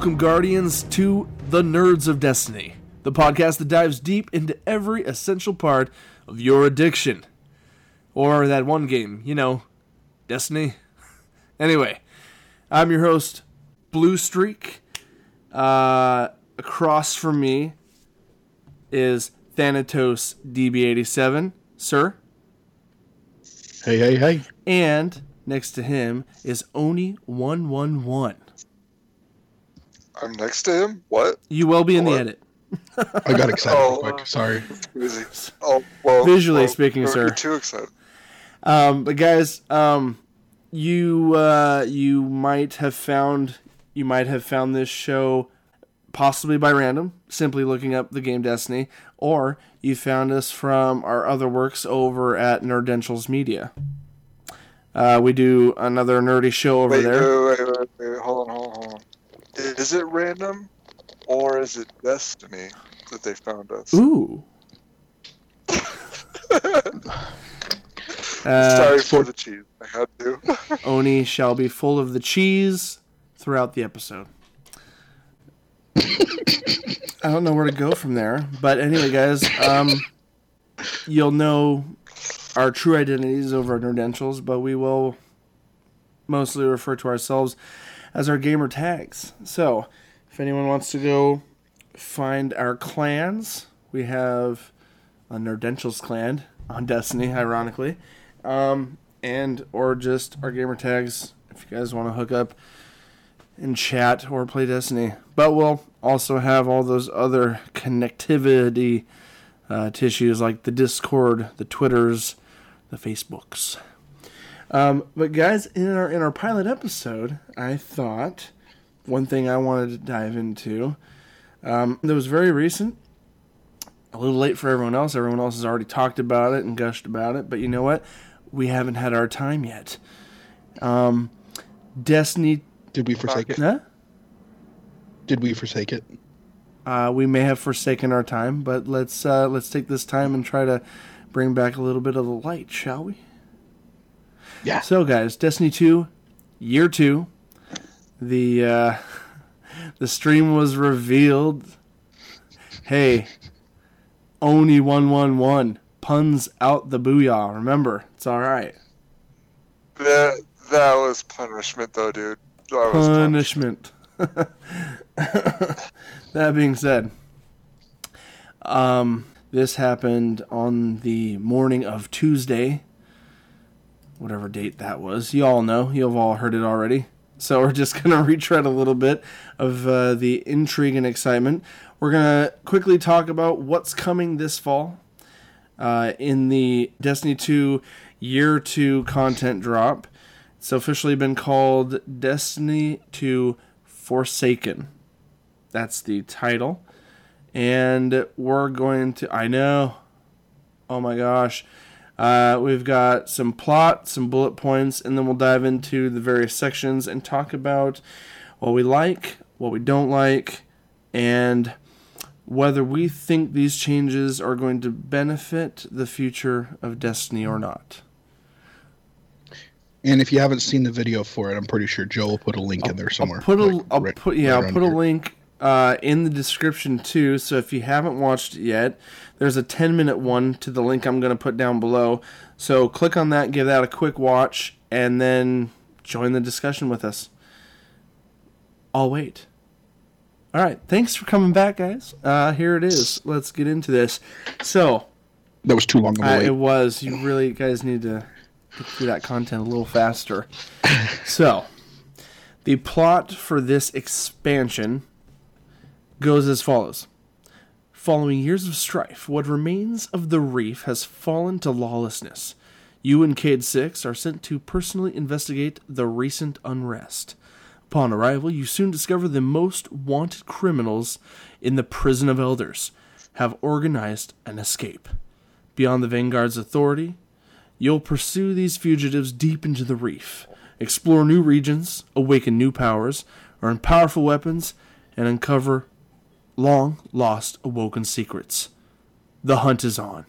Welcome, Guardians, to the Nerds of Destiny, the podcast that dives deep into every essential part of your addiction. Or that one game, you know, Destiny. anyway, I'm your host, Blue Streak. Uh, across from me is Thanatos DB87. Sir? Hey, hey, hey. And next to him is Oni111. I'm next to him? What? You will be in the edit. I got excited Oh, real quick. Sorry. Easy. Oh, well. Visually well, speaking, you're, sir. You're too excited. Um, but guys, um, you uh, you might have found you might have found this show possibly by random, simply looking up the game Destiny, or you found us from our other works over at Nerdentials Media. Uh, we do another nerdy show over Wait, there. wait, wait, wait, wait, hold on, hold on, hold on. Is it random or is it destiny that they found us? Ooh. Uh, Sorry for the cheese. I had to. Oni shall be full of the cheese throughout the episode. I don't know where to go from there, but anyway, guys, um, you'll know our true identities over at Nerdentials, but we will mostly refer to ourselves as our gamer tags. So, if anyone wants to go find our clans, we have a Nerdentials clan on Destiny, ironically, um, and or just our gamer tags if you guys want to hook up and chat or play Destiny. But we'll also have all those other connectivity uh, tissues like the Discord, the Twitters, the Facebooks. Um, but guys, in our in our pilot episode, I thought one thing I wanted to dive into um, that was very recent. A little late for everyone else. Everyone else has already talked about it and gushed about it. But you know what? We haven't had our time yet. Um, Destiny. Did we forsake it? Huh? Did we forsake it? Uh, we may have forsaken our time, but let's uh, let's take this time and try to bring back a little bit of the light, shall we? Yeah. So, guys, Destiny Two, Year Two, the uh, the stream was revealed. Hey, Oni one one one puns out the booyah. Remember, it's all right. that, that was punishment, though, dude. That was punishment. that being said, um, this happened on the morning of Tuesday, whatever date that was. You all know. You've all heard it already. So we're just going to retread a little bit of uh, the intrigue and excitement. We're going to quickly talk about what's coming this fall uh, in the Destiny 2 Year 2 content drop. It's officially been called Destiny 2 Forsaken. That's the title. And we're going to. I know. Oh my gosh. Uh, we've got some plot, some bullet points, and then we'll dive into the various sections and talk about what we like, what we don't like, and whether we think these changes are going to benefit the future of Destiny or not. And if you haven't seen the video for it, I'm pretty sure Joe will put a link in there somewhere. I'll put a, like, will right- put yeah, right I'll put a link uh, in the description too. So if you haven't watched it yet, there's a 10 minute one to the link I'm going to put down below. So click on that, give that a quick watch, and then join the discussion with us. I'll wait. All right, thanks for coming back, guys. Uh, here it is. Let's get into this. So That was too long of a uh, it was. You really guys need to get through that content a little faster. so, the plot for this expansion goes as follows. Following years of strife, what remains of the reef has fallen to lawlessness. You and Cayde Six are sent to personally investigate the recent unrest. Upon arrival, you soon discover the most wanted criminals in the Prison of Elders have organized an escape. Beyond the Vanguard's authority, you'll pursue these fugitives deep into the reef, explore new regions, awaken new powers, earn powerful weapons, and uncover long lost awoken secrets. The hunt is on.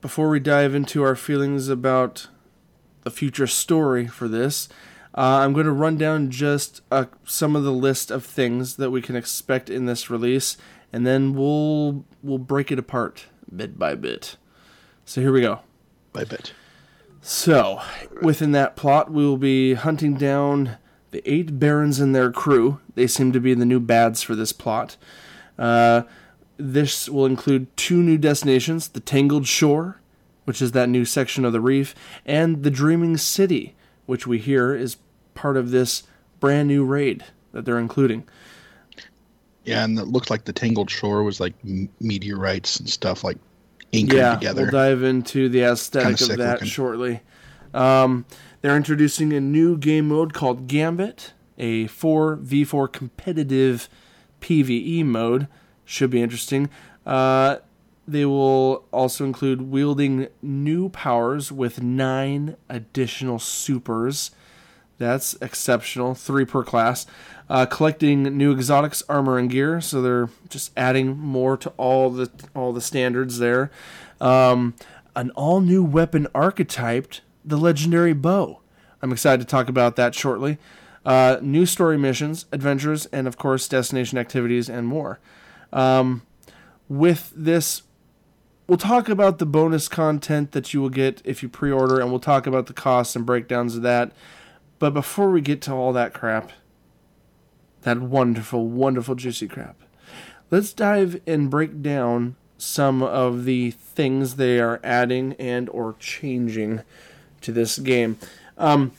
Before we dive into our feelings about the future story for this, Uh, I'm going to run down just uh, some of the list of things that we can expect in this release, and then we'll we'll break it apart bit by bit. So here we go. I bet. So, within that plot, we will be hunting down the eight barons and their crew. They seem to be the new bads for this plot. Uh, this will include two new destinations the Tangled Shore, which is that new section of the reef, and the Dreaming City, which we hear is part of this brand new raid that they're including. Yeah, and it looked like the Tangled Shore was like meteorites and stuff like anchored yeah, together. we'll dive into the aesthetic Kinda of that looking. shortly. Um, they're introducing a new game mode called Gambit, a 4v4 competitive PvE mode. Should be interesting. Uh, they will also include wielding new powers with nine additional supers. That's exceptional. Three per class. Uh, collecting new exotics, armor, and gear. So they're just adding more to all the all the standards there. Um, an all new weapon archetyped, the legendary bow. I'm excited to talk about that shortly. Uh, new story missions, adventures, and of course destination activities and more. Um, with this we'll talk about the bonus content that you will get if you pre-order and we'll talk about the costs and breakdowns of that but before we get to all that crap that wonderful wonderful juicy crap let's dive and break down some of the things they are adding and or changing to this game um,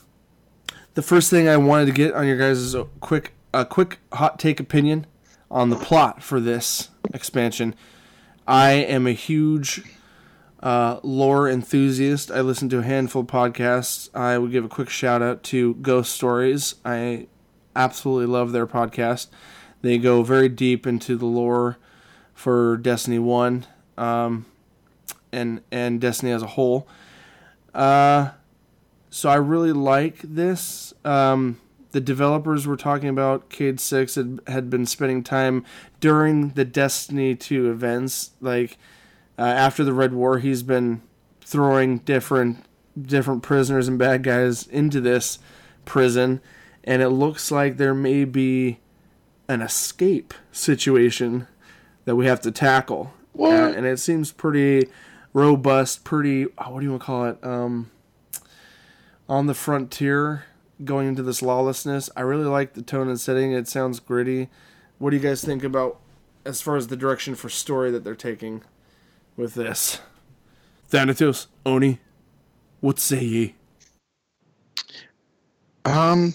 the first thing i wanted to get on your guys is a quick a quick hot take opinion on the plot for this expansion I am a huge uh, lore enthusiast. I listen to a handful of podcasts. I would give a quick shout out to Ghost Stories. I absolutely love their podcast. They go very deep into the lore for Destiny One, um, and and Destiny as a whole. Uh, so I really like this. Um, the developers were talking about Cayde Six had, had been spending time during the Destiny 2 events. Like uh, after the Red War, he's been throwing different different prisoners and bad guys into this prison, and it looks like there may be an escape situation that we have to tackle. What? Uh, and it seems pretty robust, pretty oh, what do you want to call it? Um, on the frontier going into this lawlessness. I really like the tone and setting. It sounds gritty. What do you guys think about as far as the direction for story that they're taking with this? Thanatos, Oni, what say ye? Um,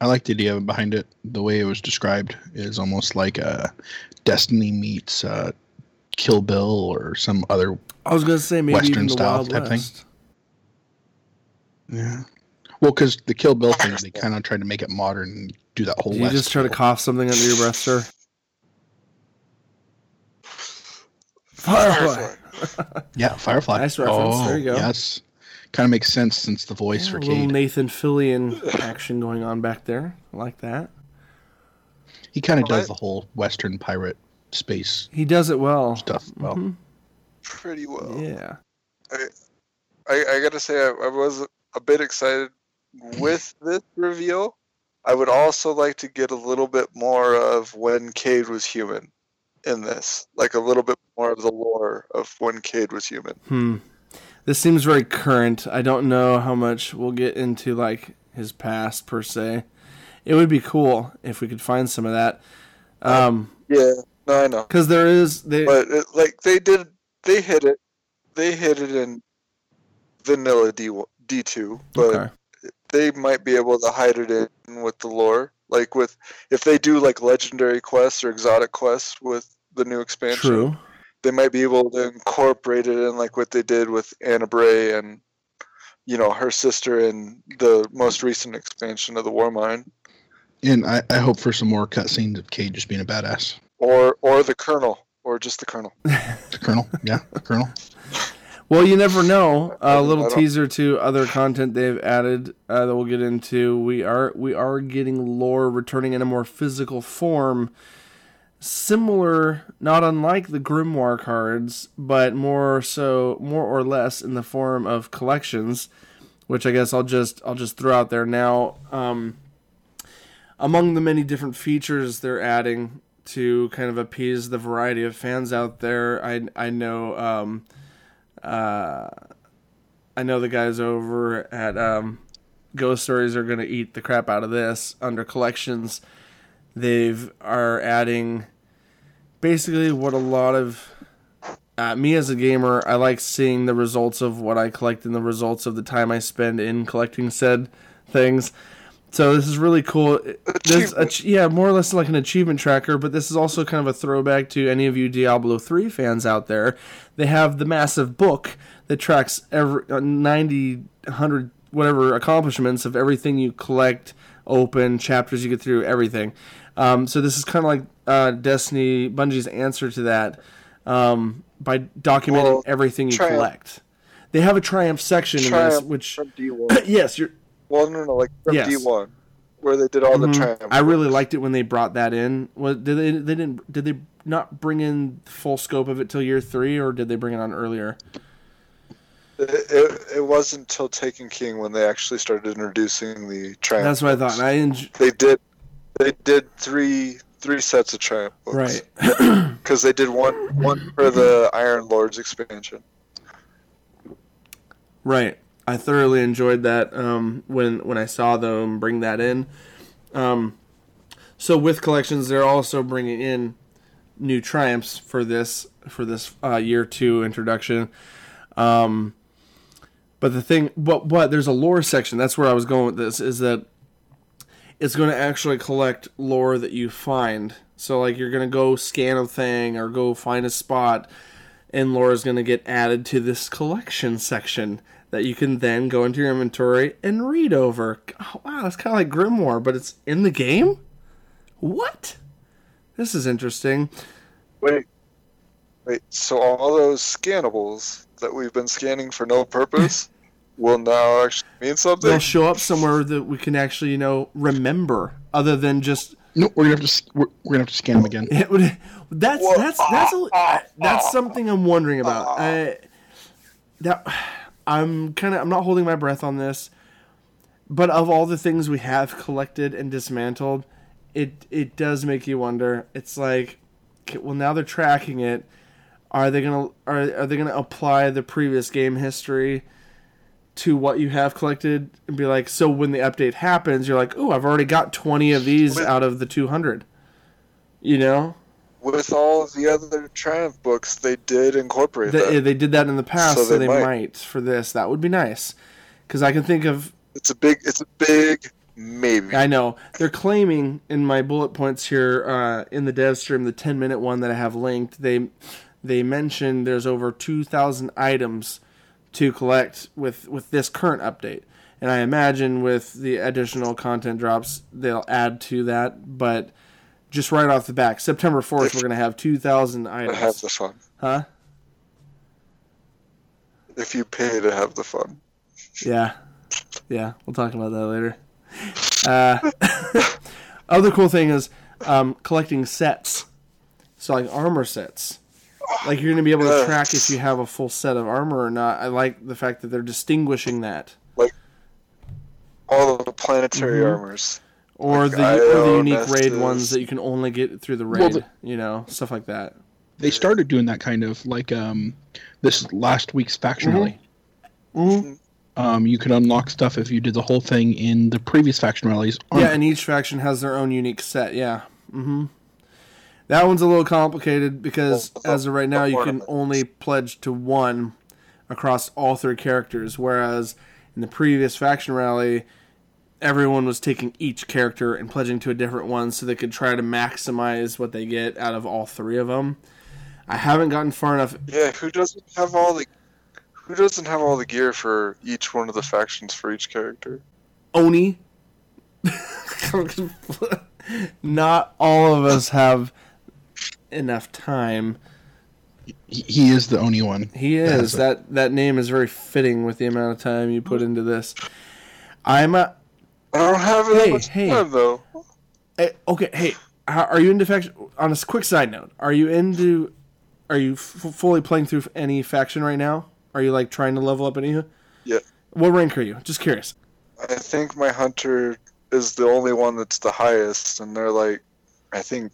I like the idea behind it. The way it was described is almost like a Destiny meets uh, Kill Bill or some other. I was gonna say maybe Western even the style Wild type thing. Yeah. Well, because the Kill Bill thing, they kind of tried to make it modern and do that whole. Did you West just try to cough something under your breath, sir? Firefly. Yeah, Firefly. Nice reference. Oh, There you go. Oh, yes. Kind of makes sense since the voice Yeah, for a little Cayde. Nathan Fillion action going on back there. I like that. He kind of Well, does I- the whole Western pirate space He does it well. stuff well. Mhm. Pretty well. Yeah. I, I gotta say, I, I was a bit excited with this reveal. I would also like to get a little bit more of when Cayde was human in this, like a little bit more of the lore of when Cayde was human. Hmm. This seems very current. I don't know how much we'll get into like his past per se. It would be cool if we could find some of that. Um, Yeah, no, I know, because there is they but it, like they did, they hit it, they hit it in vanilla D D two, but okay. they might be able to hide it in with the lore. Like with if they do like legendary quests or exotic quests with the new expansion, True. they might be able to incorporate it in like what they did with Ana Bray and you know her sister in the most recent expansion of the Warmind. And I, I hope for some more cutscenes of Cayde just being a badass. Or or the Colonel, or just the Colonel. The Colonel, yeah, the Colonel. Well, you never know. A don't- little teaser to other content they've added uh, that we'll get into. We are we are getting lore returning in a more physical form, similar, not unlike the Grimoire cards, but more so, more or less in the form of collections. which I guess I'll just I'll just throw out there now. Um, among the many different features they're adding to kind of appease the variety of fans out there, I I know um, uh, I know the guys over at um, Ghost Stories are going to eat the crap out of this under collections. They've are adding basically what a lot of uh, me as a gamer, I like seeing the results of what I collect and the results of the time I spend in collecting said things. So this is really cool. This, ach- yeah, more or less like an achievement tracker, but this is also kind of a throwback to any of you Diablo 3 fans out there. They have the massive book that tracks every uh, 90, 100, whatever accomplishments of everything you collect, open, chapters you get through, everything. Um, so this is kind of like uh, Destiny, Bungie's answer to that um, by documenting Well, everything you Triumph- collect. They have a Triumph section in this, which from D1. yes, you're well, no, no, like from Yes. D1, where they did all the Mhm. triumph. I really liked it when they brought that in. Was did they? They didn't. Did they not bring in the full scope of it till year three, or did they bring it on earlier? It, it, it wasn't until Taken King when they actually started introducing the triumph. That's what I thought. And I enj- they did. They did three three sets of triumph books. right. Because they did one one for the Iron Lords expansion. Right. I thoroughly enjoyed that um, when when I saw them bring that in. Um, so with collections, they're also bringing in new triumphs for this for this uh, year two introduction. Um, but the thing, what what there's a lore section. That's where I was going with this. Is that it's going to actually collect lore that you find. So like you're going to go scan a thing or go find a spot and lore is going to get added to this collection section that you can then go into your inventory and read over. Oh, wow, it's kind of like Grimoire, but it's in the game? What? This is interesting. Wait, wait. So all those scannables that we've been scanning for no purpose will now actually mean something. They'll show up somewhere that we can actually, you know, remember other than just No, we're gonna have to we're, we're gonna have to scan them again. Would. That's Well, that's that's a, that's something I'm wondering about. I, that I'm kind of I'm not holding my breath on this, but of all the things we have collected and dismantled, it it does make you wonder. It's like, okay, well now they're tracking it. Are they gonna are are they gonna apply the previous game history? To what you have collected, and be like, so when the update happens, you're like, oh, I've already got 20 of these out of the 200. You know, With all of the other triumph books, they did incorporate They, that. they did that in the past, so, So they, they might. might. for this. That would be nice, because I can think of. It's a big. It's a big maybe. I know they're claiming in my bullet points here uh, in the dev stream, the ten minute one that I have linked. They they mentioned there's over two thousand items to collect with with this current update, and I imagine with the additional content drops they'll add to that. But just right off the back, September fourth, we're gonna have two thousand to have the fun. huh? If you pay to have the fun. Yeah, yeah, we'll talk about that later. Uh, other cool thing is um, collecting sets, so like armor sets. Like you're gonna be able to track if you have a full set of armor or not. I like the fact that they're distinguishing that, Like, All of the planetary Mhm. armors. Or Like the or the unique raid Nessus. ones that you can only get through the raid. Well, the- you know, stuff like that. They started doing that kind of like um this last week's faction Mhm. rally. Mm-hmm. Um, you could unlock stuff if you did the whole thing in the previous faction rallies. Yeah, and each faction has their own unique set. Yeah. Mm-hmm. That one's a little complicated because Well, as of right now, you can only pledge to one across all three characters, whereas in the previous faction rally, everyone was taking each character and pledging to a different one so they could try to maximize what they get out of all three of them. I haven't gotten far enough. Yeah, who doesn't have all the who doesn't have all the gear for each one of the factions for each character? Oni. Not all of us have enough time. he, he is the only one. He That is. has a- That that name is very fitting with the amount of time you put into this. I'm a, I don't have Hey, much hey. time though. eh, okay. Hey, how, are you into faction? On a quick side note, are you into? Are you f- fully playing through any faction right now? Are you like trying to level up any? Yeah. What rank are you? Just curious. I think my hunter is the only one that's the highest, and they're like, I think,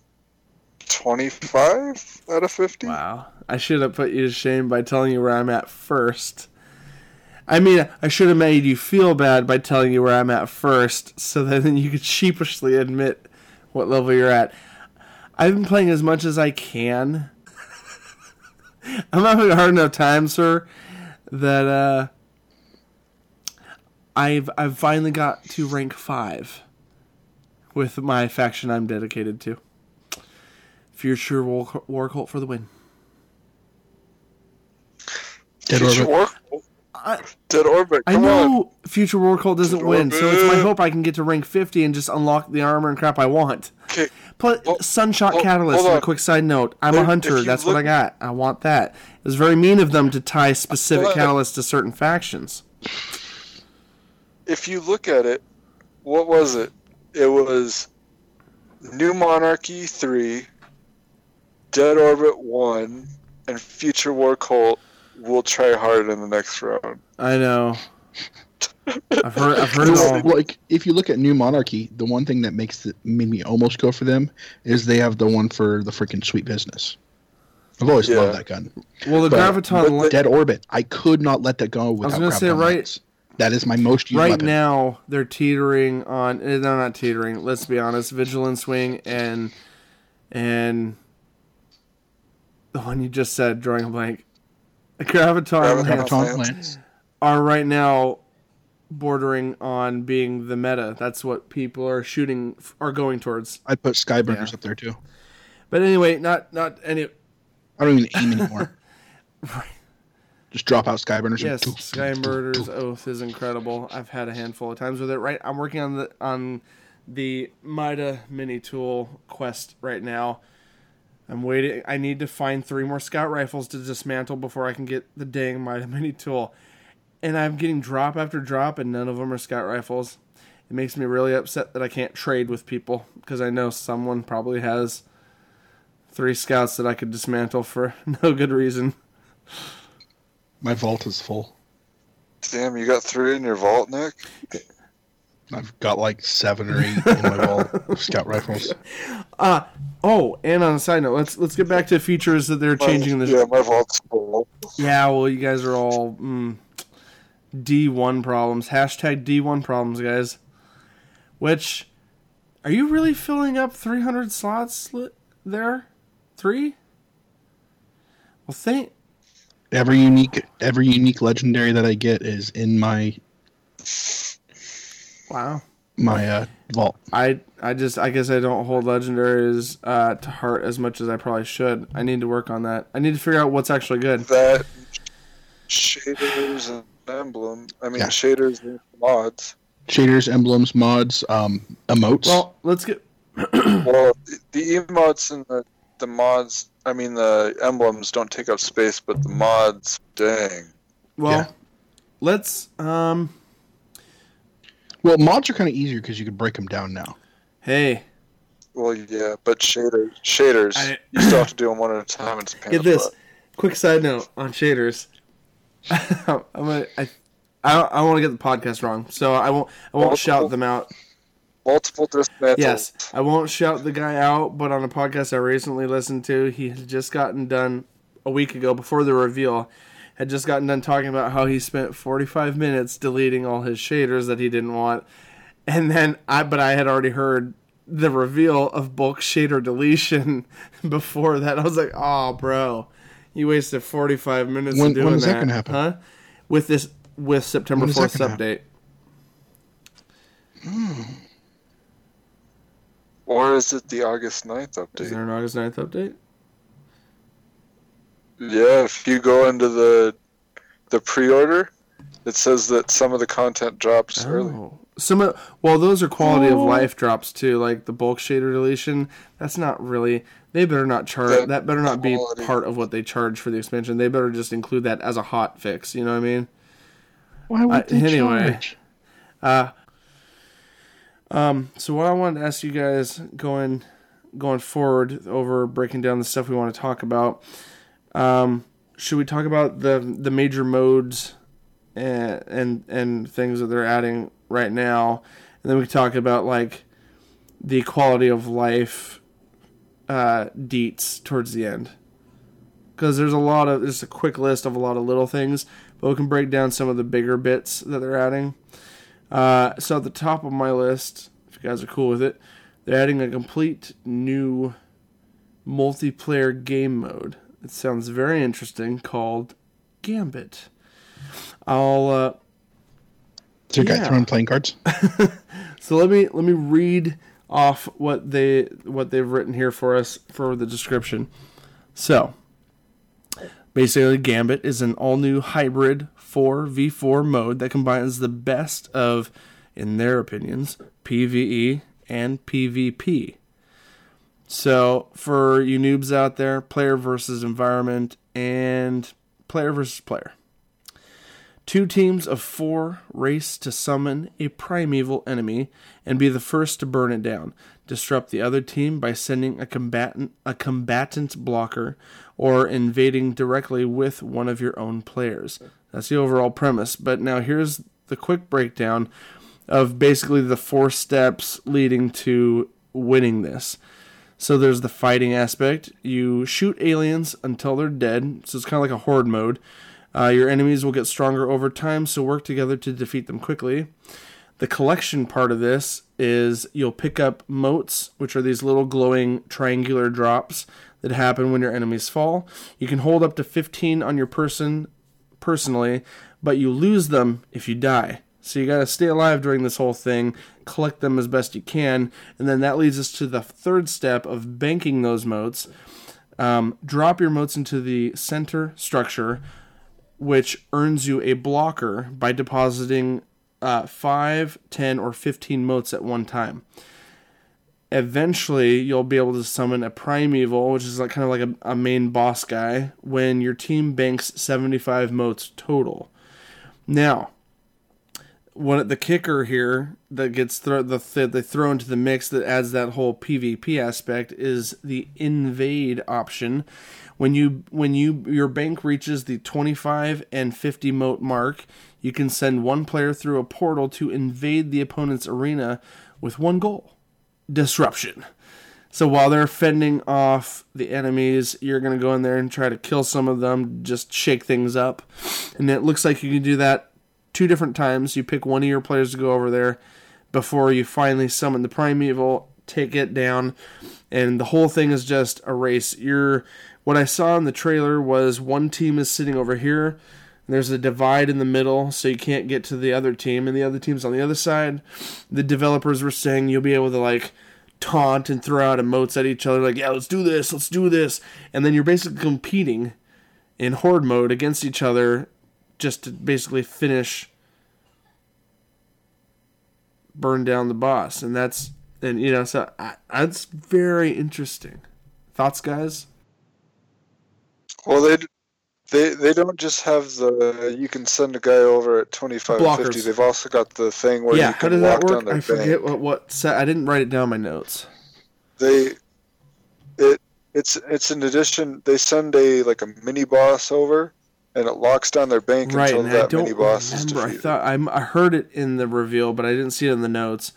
25 out of 50. Wow. I should have put you to shame by telling you where I'm at first. I mean, I should have made you feel bad by telling you where I'm at first, so that then you could sheepishly admit what level you're at. I've been playing as much as I can. I'm having a hard enough time, sir, that uh, I've I've finally got to rank five with my faction I'm dedicated to. Future War, War Cult for the win. Dead Future Orbit. War- I, Dead Orbit. I Come on. know Future War Cult doesn't Future win, so it's my hope I can get to rank 50 and just unlock the armor and crap I want. Okay. Plus, Well, Sunshot well, Catalyst, hold on a quick side note. I'm a hunter. That's what I got. I want that. It was very mean of them to tie specific Hold catalysts to certain factions. If you look at it, what was it? It was New Monarchy 3, Dead Orbit 1, and Future War Cult will try hard in the next round. I know. I've heard. I've heard it all. Like if you look at New Monarchy, the one thing that makes it made me almost go for them is they have the one for the freaking sweet business. I've always Yeah. loved that gun. Well, the But- graviton. but li- Dead Orbit, I could not let that go without. I was gonna say, right- lights. That is my most used right weapon. now they're teetering on eh, they're not teetering let's be honest vigilance wing and and the one you just said drawing a blank graviton, Graviton. Lance Graviton Lance. Lance. are right now bordering on being the meta that's what people are shooting are going towards I'd put Skyburners Yeah. up there too. but anyway not not any I don't even aim anymore. Just drop out Skyburners. yes and Skyburner's Oath is incredible i've had a handful of times with it right i'm working on the on the MIDA Mini-Tool quest right now i'm waiting i need to find three more scout rifles to dismantle before i can get the dang mighty mini tool and i'm getting drop after drop and none of them are scout rifles it makes me really upset that i can't trade with people because i know someone probably has three scouts that i could dismantle for no good reason My vault is full. Damn, you got three in your vault, Nick? I've got like seven or eight in my vault of scout rifles. Uh oh, and on a side note, let's let's get back to features that they're changing this. Yeah, my vault's full. Yeah, well, you guys are all mm, D1 problems. Hashtag D1 problems, guys. Which, are you really filling up 300 slots li- there? Three? Well, thank. Every unique, every unique legendary that I get is in my Wow. My uh, vault. I I just I guess I don't hold legendaries uh, to heart as much as I probably should. I need to work on that. I need to figure out what's actually good. That shaders and emblem. I mean Yeah. shaders and mods. Shaders, emblems, mods, um, emotes. Well, let's get. Well, the, the emotes and the the mods. I mean the emblems don't take up space, but the mods, dang. Well, Yeah. let's um. Well, mods are kind of easier because you can break them down now. Hey, Well, yeah, but shaders, shaders, I- you still have to do them one at a time. It's a pain get this. butt. Quick side note on shaders. I'm gonna. I, I don't, I don't want to get the podcast wrong, so I won't. I won't Multiple- shout them out. Multiple dismantles. Yes, I won't shout the guy out, but on a podcast I recently listened to, he had just gotten done a week ago before the reveal, had just gotten done talking about how he spent 45 minutes deleting all his shaders that he didn't want. And then I but I had already heard the reveal of bulk shader deletion before that. I was like, "Oh, bro, you wasted 45 minutes When- doing when is that that." gonna happen? Huh? With this with September When is that 4th gonna update. Hmm. Or is it the August 9th update? Is update? there an August 9th update? Yeah, if you go into the the pre-order, it says that some of the content drops early. Oh, some of well, those are quality of Oh. life drops too, like the bulk shader deletion. That's not really. They better not charge. That That better not be part of what they charge for the expansion. They better just include that as a hot fix. You know what I mean? Why would Uh, they anyway. charge? Uh, um. So what I wanted to ask you guys going going forward over breaking down the stuff we want to talk about. Um, should we talk about the the major modes and and and things that they're adding right now, and then we can talk about like the quality of life uh, deets towards the end. Because there's a lot of just a quick list of a lot of little things, but we can break down some of the bigger bits that they're adding. Uh, so at the top of my list, if you guys are cool with it, they're adding a complete new multiplayer game mode. It sounds very interesting, called Gambit. I'll uh, Is your Yeah. guy throwing playing cards? so let me let me read off what they what they've written here for us for the description. So basically Gambit is an all new hybrid 4v4 mode that combines the best of in their opinions PvE and PvP. So for you noobs out there, player versus environment and player versus player. Two teams of four race to summon a primeval enemy and be the first to burn it down. Disrupt the other team by sending a combatant a combatant blocker or invading directly with one of your own players. That's the overall premise. But now here's the quick breakdown of basically the four steps leading to winning this. So there's the fighting aspect. You shoot aliens until they're dead. So it's kind of like a horde mode. Uh, your enemies will get stronger over time, so work together to defeat them quickly. The collection part of this is you'll pick up motes, which are these little glowing triangular drops that happen when your enemies fall. You can hold up to 15 on your person personally, but you lose them if you die. So you got to stay alive during this whole thing, collect them as best you can, and then that leads us to the third step of banking those motes. Um, drop your motes into the center structure, which earns you a blocker by depositing uh, 5, 10, or 15 motes at one time. Eventually, you'll be able to summon a primeval, which is like kind of like a, a main boss guy, when your team banks 75 motes total. Now, one the kicker here that gets throw the they throw into the mix that adds that whole PvP aspect is the invade option. When you when you your bank reaches the 25 and 50 mote mark, you can send one player through a portal to invade the opponent's arena with one goal: disruption. So while they're fending off the enemies, you're going to go in there and try to kill some of them, just shake things up. And it looks like you can do that two different times. You pick one of your players to go over there before you finally summon the primeval, take it down, and the whole thing is just a race. You're what I saw in the trailer was one team is sitting over here. There's a divide in the middle, so you can't get to the other team, and the other team's on the other side. The developers were saying you'll be able to like taunt and throw out emotes at each other, like, yeah, let's do this, let's do this. And then you're basically competing in horde mode against each other just to basically finish burn down the boss. And that's, and you know, so I, that's very interesting. Thoughts, guys? Well, they they they don't just have the you can send a guy over at 25 and 50. They've also got the thing where yeah, you how can does walk that down their I forget bank. what, what set, I didn't write it down in my notes. They it it's it's an addition. They send a like a mini boss over, and it locks down their bank Right, until that mini boss is remember. I defeated. thought I'm, I heard it in the reveal, but I didn't see it in the notes.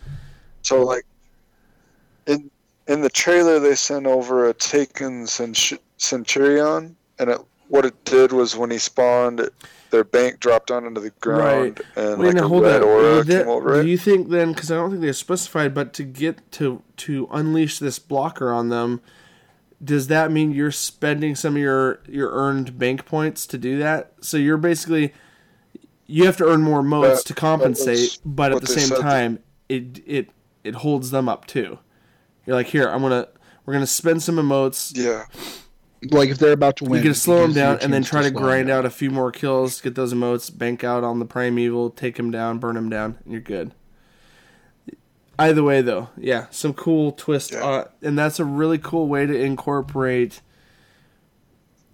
So like in in the trailer they sent over a taken Centurion, and it, what it did was when he spawned, their bank dropped down into the ground, right. and Wait, like now a hold red on. aura that- came over it. Do you think then? Because I don't think they specified, but to get to to unleash this blocker on them, does that mean you're spending some of your your earned bank points to do that? So you're basically you have to earn more motes That- to compensate, was but at the same said. time, it it it holds them up too. You're like, here, I'm gonna we're gonna spend some emotes. yeah, Like if they're about to win, You can slow them down and then try to slow 'em grind out a few more kills, get those emotes, bank out on the primeval, take him down, burn him down, and you're good. Either way, though, yeah, some cool twist, Yeah. uh, and that's a really cool way to incorporate.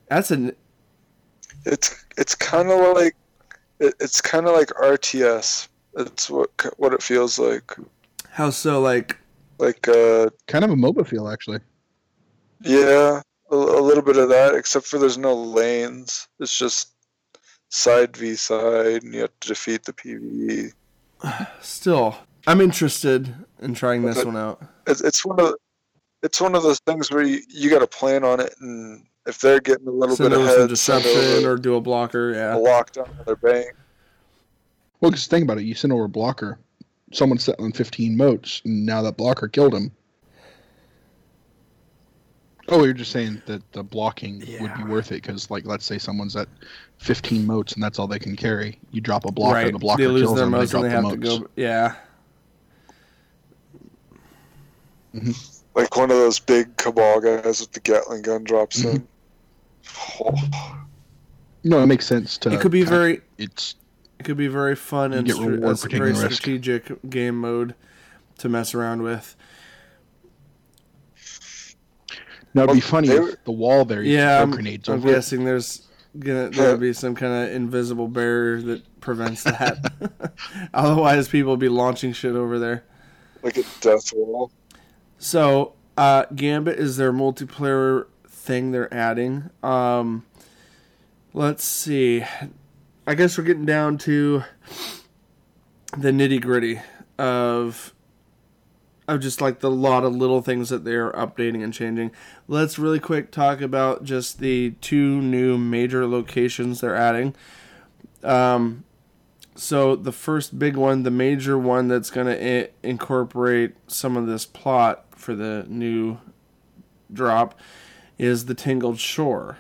That's an it's it's kind of like it, it's kind of like RTS. It's what what it feels like. how so like Like uh, Kind of a MOBA feel, actually. yeah, a, a little bit of that. Except for there's no lanes. It's just side v side, and you have to defeat the PVE. Still, I'm interested in trying this Okay. one out. It's, it's one of it's one of those things where you, you got to plan on it, and if they're getting a little Send bit over some ahead, send or do a blocker. a Yeah. lockdown on their bank. Well, because think about it, you send over a blocker, someone's set on 15 motes, and now that blocker killed him. Oh, you're just saying that the blocking would be worth it because, like, let's say someone's at 15 motes and that's all they can carry. You drop a blocker, right. the blocker they lose kills their them, motes they and drop they have the to go. Yeah. Like one of those big cabal guys with the Gatling gun drops Mm-hmm. in. Oh, No, it makes sense to. It could be kinda- very. It's It could be very fun and get it's a very the risk. strategic game mode to mess around with. now it'd be funny if were- the wall there you Yeah, throw I'm, grenades I'm over. it. guessing there's gonna there'll be some kind of invisible barrier that prevents that. Otherwise, people will be launching shit over there. like a death wall. So, uh, Gambit is their multiplayer thing they're adding. Um, let's see. I guess we're getting down to the nitty gritty of of just like the lot of little things that they're updating and changing. Let's really quick talk about just the two new major locations they're adding. Um, so the first big one, the major one that's going to incorporate some of this plot for the new drop is the Tangled Shore.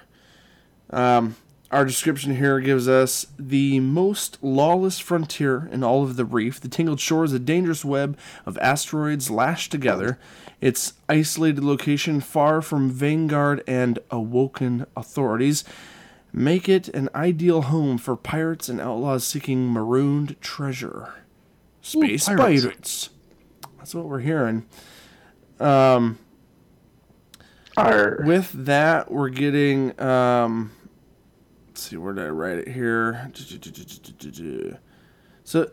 Um, our description here gives us the most lawless frontier in all of the reef. The Tangled Shore is a dangerous web of asteroids lashed together. Its isolated location, far from Vanguard and awoken authorities, make it an ideal home for pirates and outlaws seeking marooned treasure. Space pirates. pirates. That's what we're hearing. Um, Arr. with that, we're getting. Um, let's see, where did I write it here? So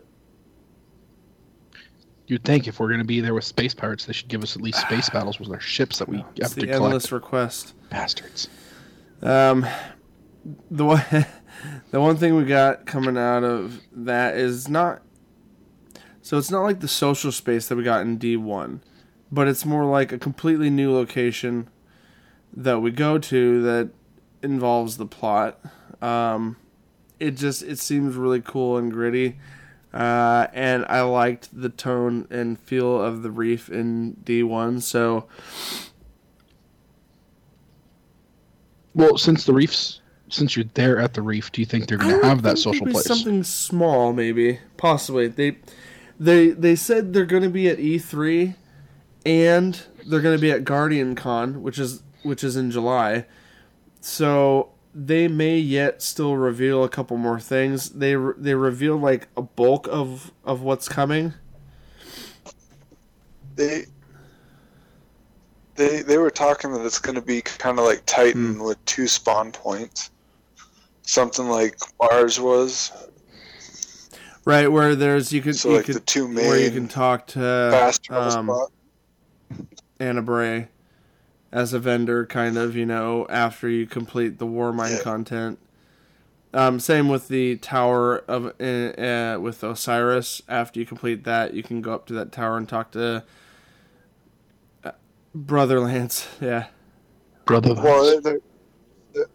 You'd think if we're going to be there with space pirates, they should give us at least space battles with our ships that we it's have to the collect. endless request. Bastards. Um, the one, the one thing we got coming out of that is not. So it's not like the social space that we got in D one, but it's more like a completely new location that we go to that involves the plot. Um, it just it seems really cool and gritty, uh, and I liked the tone and feel of the reef in D one. So Well, since the reefs, since you're there at the reef, do you think they're going to have that social place? Something small, maybe, possibly. They, they, they said they're going to be at E3, and they're going to be at Guardian Con, which is which is in July. So they may yet still reveal a couple more things. They re- they reveal like a bulk of of what's coming. They they they were talking that it's going to be kind of like Titan Hmm. with two spawn points, something like Mars was. Right where there's you can So you like could the two main where you can talk to fast um, spot. Ana Bray as a vendor, kind of, you know, after you complete the Warmind Yeah. content. Um, same with the Tower of uh, uh, with Osiris. After you complete that, you can go up to that tower and talk to uh, Brother Vance. Yeah, Brother. Well, they're, they're,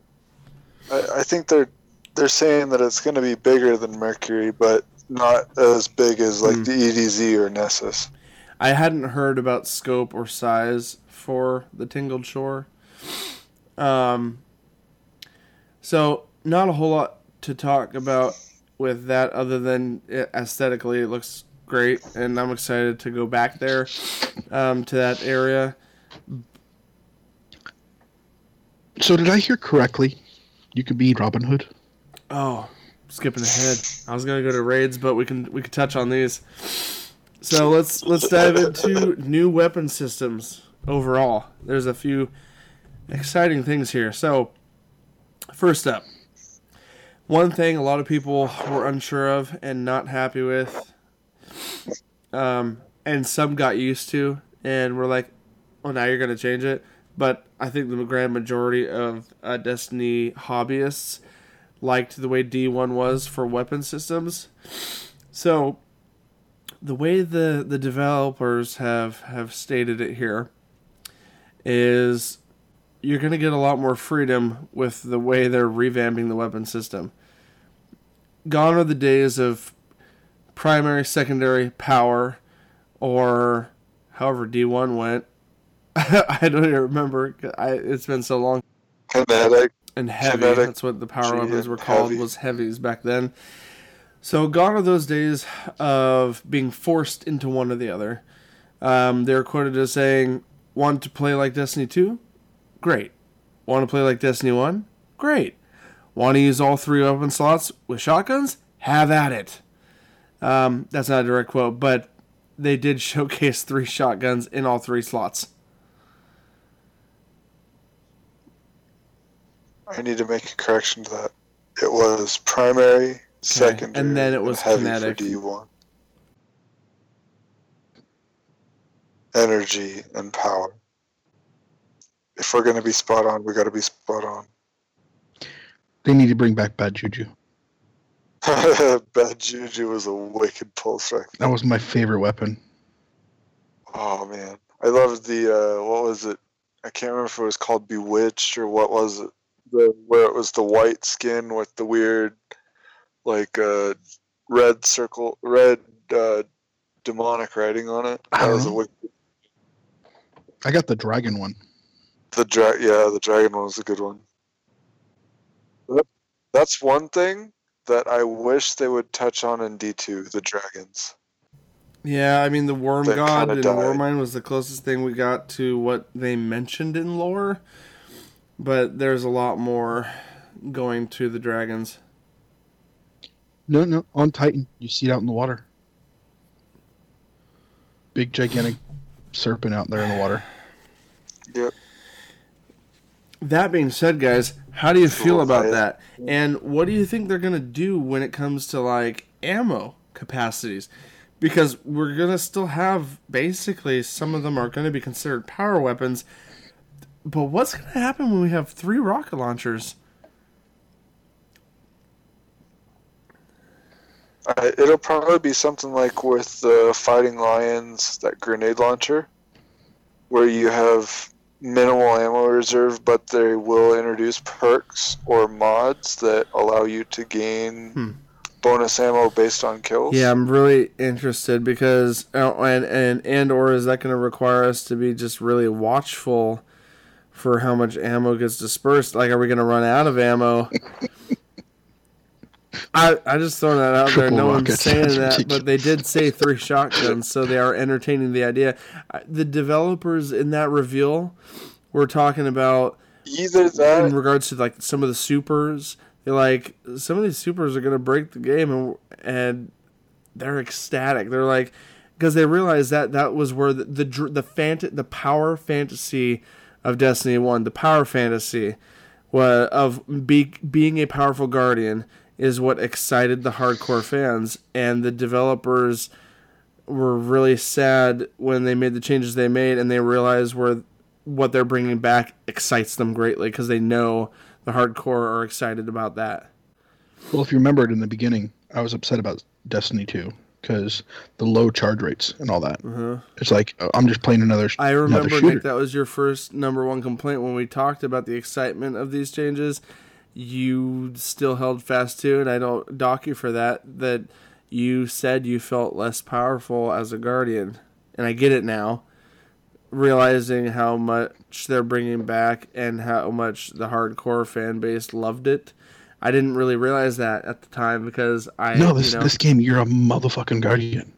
I, I think they're they're saying that it's going to be bigger than Mercury, but not as big as like Hmm. the EDZ or Nessus. I hadn't heard about scope or size for the Tangled Shore. Um, so not a whole lot to talk about with that other than it, aesthetically it looks great and I'm excited to go back there um, to that area. So did I hear correctly? You could be Robin Hood. Oh, skipping ahead. I was gonna go to raids, but we can we can touch on these. So let's let's dive into new weapon systems overall. There's a few exciting things here. So first up, one thing a lot of people were unsure of and not happy with, um, and some got used to, and we're like, "Oh, now you're gonna change it." But I think the grand majority of uh, Destiny hobbyists liked the way D1 was for weapon systems. So the way the the developers have have stated it here is you're going to get a lot more freedom with the way they're revamping the weapon system. Gone are the days of primary, secondary, power, or however D1 went. I don't even remember. I, it's been so long. Kinetic. And heavy. Kinetic, That's what the power G, weapons were called. heavy. Was heavies back then. So gone are those days of being forced into one or the other. Um, they're quoted as saying, "Want to play like Destiny 2? Great. Want to play like Destiny 1? Great. Want to use all three weapon slots with shotguns? Have at it." Um, that's not a direct quote, but they did showcase three shotguns in all three slots. I need to make a correction to that. It was primary, secondary, and then it was heavy kinetic. for D1. Energy and power. If we're going to be spot on, we got to be spot on. They need to bring back Bad Juju. Bad Juju was a wicked pull strike. That was my favorite weapon. Oh man, I loved the uh, what was it? I can't remember if it was called Bewitched or what was it? The where it was the white skin with the weird, like uh, red circle, red uh, demonic writing on it. I That was a wicked. I got the dragon one. The dra- yeah, the dragon one was a good one. That's one thing that I wish they would touch on in D two. The dragons. Yeah, I mean the Worm That God kinda in died. Warmind was the closest thing we got to what they mentioned in lore, but there's a lot more going to the dragons. No, no, on Titan. You see it out in the water. Big gigantic serpent out there in the water. Yep. That being said, guys, how do you feel about that? And what do you think they're gonna do when it comes to like ammo capacities? Because we're gonna still have basically some of them are gonna be considered power weapons. But what's gonna happen when we have three rocket launchers? I, it'll probably be something like with the Fighting Lions, that grenade launcher, where you have minimal ammo reserve, but they will introduce perks or mods that allow you to gain Hmm. bonus ammo based on kills. Yeah, I'm really interested because uh, and and and or is that going to require us to be just really watchful for how much ammo gets dispersed? Like, are we going to run out of ammo? I I just throwing that out there. Triple No one's saying that's that, but they did say three shotguns, so they are entertaining the idea. Uh, the developers in that reveal were talking about Either in regards to like some of the supers they're like some of these supers are going to break the game and and they're ecstatic they're like because they realize that that was where the the the fant- the power fantasy of destiny 1 the power fantasy wa- of be- being a powerful guardian is what excited the hardcore fans and the developers were really sad when they made the changes they made and they realized where what they're bringing back excites them greatly because they know the hardcore are excited about that. Well, if you remember it in the beginning, I was upset about Destiny 2 because the low charge rates and all that. Uh-huh. It's like uh, I'm just playing another. I remember shooter. Nick, that was your first number one complaint when we talked about the excitement of these changes. You still held fast to it. I don't dock you for that. That you said you felt less powerful as a guardian, and I get it now. Realizing how much they're bringing back and how much the hardcore fan base loved it, I didn't really realize that at the time because I No, this you know, this game, you're a motherfucking guardian.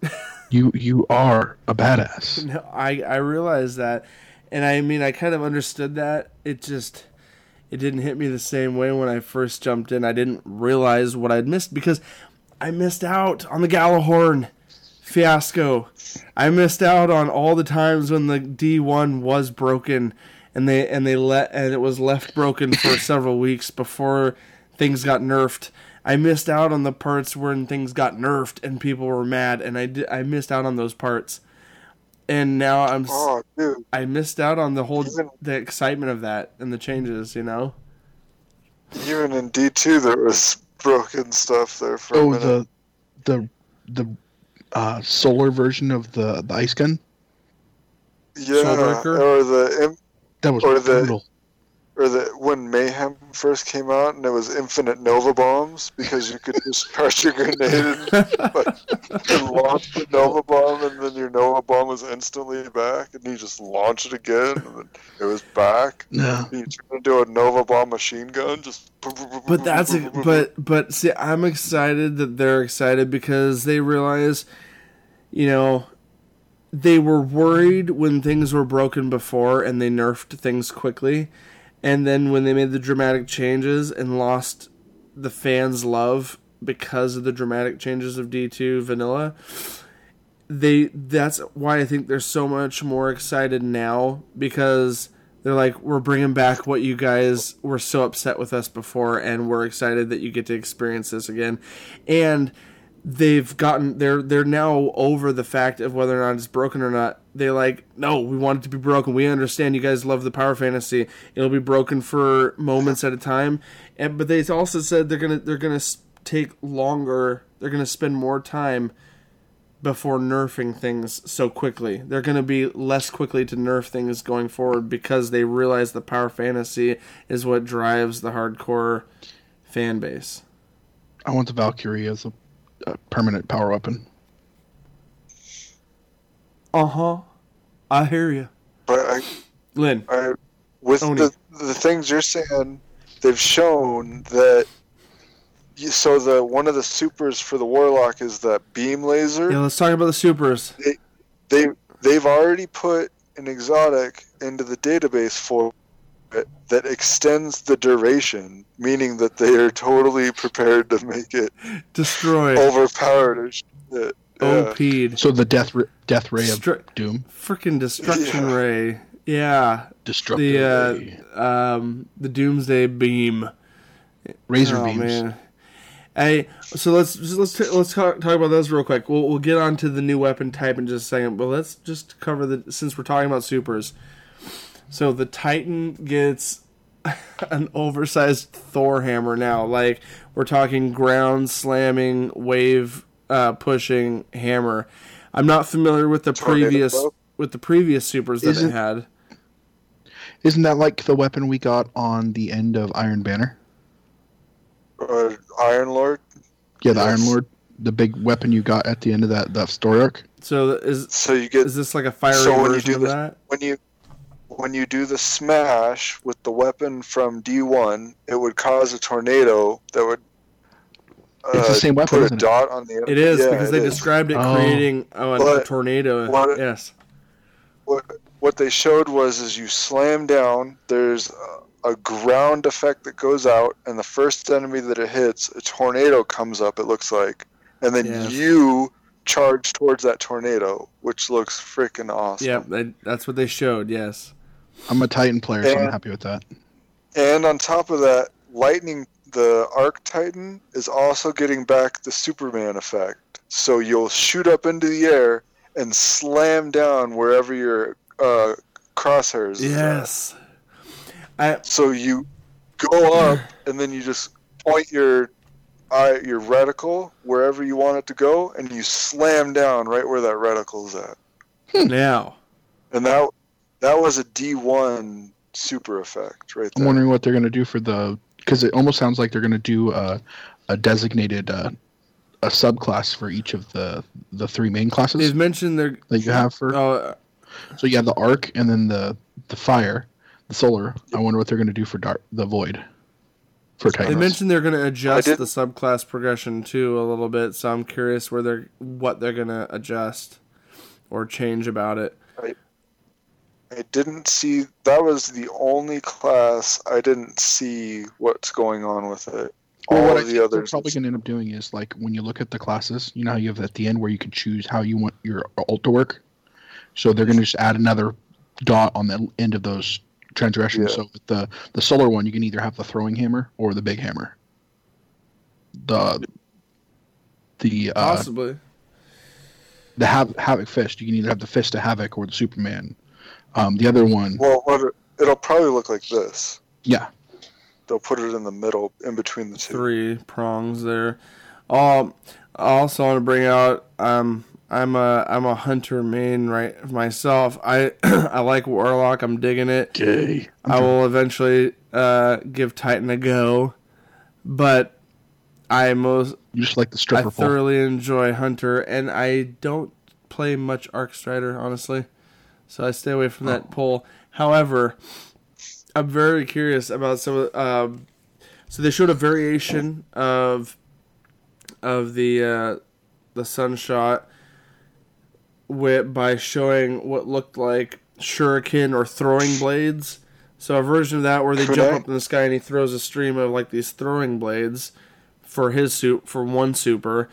you you are a badass. No, I I realized that, and I mean I kind of understood that. It just it didn't hit me the same way when I first jumped in. I didn't realize what I'd missed because I missed out on the Gjallarhorn fiasco. I missed out on all the times when the D1 was broken and they and they let and it was left broken for several weeks before things got nerfed. I missed out on the parts when things got nerfed and people were mad and I did, I missed out on those parts. And now I'm oh, dude, I missed out on the whole Even- the excitement of that and the changes, you know. Even in D two, there was broken stuff there for Oh, minute. the the the uh, solar version of the the ice gun yeah, or the im- that was Or the- brutal. Or the when Mayhem first came out and it was infinite Nova bombs because you could discharge your grenade and, and launch the Nova bomb and then your Nova bomb was instantly back and you just launch it again and then it was back. No, You turn into a Nova bomb machine gun, just. But that's a, but but see, I'm excited that they're excited because they realize, you know, they were worried when things were broken before and they nerfed things quickly, and then when they made the dramatic changes and lost the fans' love because of the dramatic changes of D2 vanilla, they that's why I think they're so much more excited now because they're like we're bringing back what you guys were so upset with us before and we're excited that you get to experience this again. And they've gotten they're they're now over the fact of whether or not it's broken or not they're like no we want it to be broken we understand you guys love the power fantasy it'll be broken for moments at a time and but they also said they're gonna they're gonna take longer they're gonna spend more time before nerfing things so quickly. They're going to be less quickly to nerf things going forward because they realize the power fantasy is what drives the hardcore fan base. I want the Valkyrie as a, a permanent power weapon. Uh huh. I hear you, But I, Lynn. I, with Oni. the the things you're saying, they've shown that. You, so the one of the supers for the warlock is the beam laser. Yeah, let's talk about the supers. They they've already put an exotic into the database for it that extends the duration, meaning that they are totally prepared to make it Destroy. overpowered as shit. Yeah. OP'd. So the death r- death ray of Stri- doom, Freaking destruction Yeah. ray. Yeah. destructive ray. The uh, um the doomsday beam. razor oh beams. man. Hey, so let's just, let's t- let's talk, talk about those real quick. We'll we'll get on to the new weapon type in just a second, but let's just cover the since we're talking about supers. So the Titan gets an oversized Thor hammer now. Like we're talking ground slamming, wave uh, pushing hammer. I'm not familiar with the Tornado previous blow? with the previous supers that it Isn't- had. Isn't that like the weapon we got on the end of Iron Banner? Uh, Iron Lord. Yeah, the Yes. Iron Lord, the big weapon you got at the end of that that story arc. So is So you get is this like a fiery So when you version do of this- that? when you when you do the smash with the weapon from D1, it would cause a tornado that would. Uh, It's the same weapon, Put a isn't it? dot on the end. It is Yeah, because it they is. described it Oh. creating oh, a tornado. what- yes. what what they showed was is you slam down there's a, a ground effect that goes out and the first enemy that it hits a tornado comes up it looks like and then Yes. you charge towards that tornado which looks freaking awesome Yep, they, that's what they showed. Yes. I'm a Titan player, so I'm happy with that. and on top of that lightning the arc titan is also getting back the superman effect so you'll shoot up into the air and slam down wherever your uh, crosshairs is at. Yes. I So you go up and then you just point your eye, your reticle wherever you want it to go, and you slam down right where that reticle's at. now. And that that was a D one super effect right there. I'm wondering what they're gonna do for the because it almost sounds like they're gonna do a, a designated uh, a subclass for each of the the three main classes They've mentioned their that you have for. oh So you have the arc and then the the fire, the solar. I wonder what they're gonna do for dark the void. For they mentioned they're going to adjust the subclass progression too a little bit, so I'm curious where they're what they're going to adjust or change about it. I didn't see that was the only class I didn't see what's going on with it. Well, All what I of think the they're others. probably going to end up doing is like when you look at the classes, you know how you have at the end where you can choose how you want your ult to work. So they're going to just add another dot on the end of those transgressions. Yeah. So with the the solar one, you can either have the throwing hammer or the big hammer. The the uh, Possibly. the Hav- havoc fist, you can either have the fist of havoc or the Superman. Um, the other one, Well, what it- it'll probably look like this. yeah, they'll put it in the middle, in between the two. three prongs there. Um, I also want to bring out um, I'm a I'm a hunter main right myself. I I like warlock. I'm digging it. Gay. I will eventually uh, give Titan a go, but I most You just like the I stripper pole. thoroughly enjoy hunter, and I don't play much arc strider honestly, so I stay away from that Oh. pull. However, I'm very curious about some of. Um, so they showed a variation of of the uh, the sunshot with by showing what looked like shuriken or throwing blades. So a version of that where they Could jump up in the sky and he throws a stream of like these throwing blades for his suit for one super,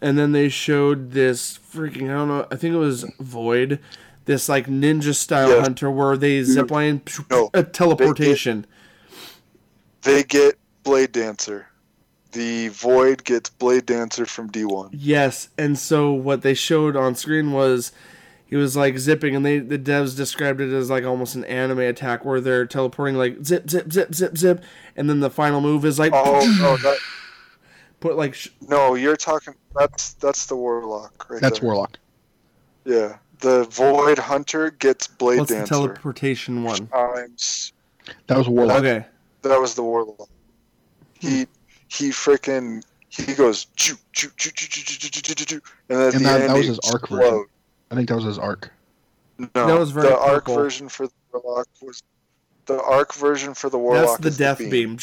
and then they showed this freaking I don't know I think it was Void, this like ninja style Yes. hunter where they zipline No, a teleportation. They get Blade Dancer. The Void gets Blade Dancer from D1. Yes, and so what they showed on screen was he was like zipping, and they the devs described it as like almost an anime attack where they're teleporting like zip zip zip zip zip, and then the final move is like Oh no, oh, that, put like sh- no, you're talking. That's that's the Warlock right That's there. warlock. Yeah, the Void Hunter gets Blade what's the Dancer. teleportation one? times That was warlock. Okay, that was the Warlock. Hmm. He he freaking he goes choo choo choo choo choo choo choo choo choo, choo, and then And that- that was his arc explode. version. I think that was his arc. No, That was very the arc version for the Warlock was the arc version for the Warlock. that's the is death beam. beam.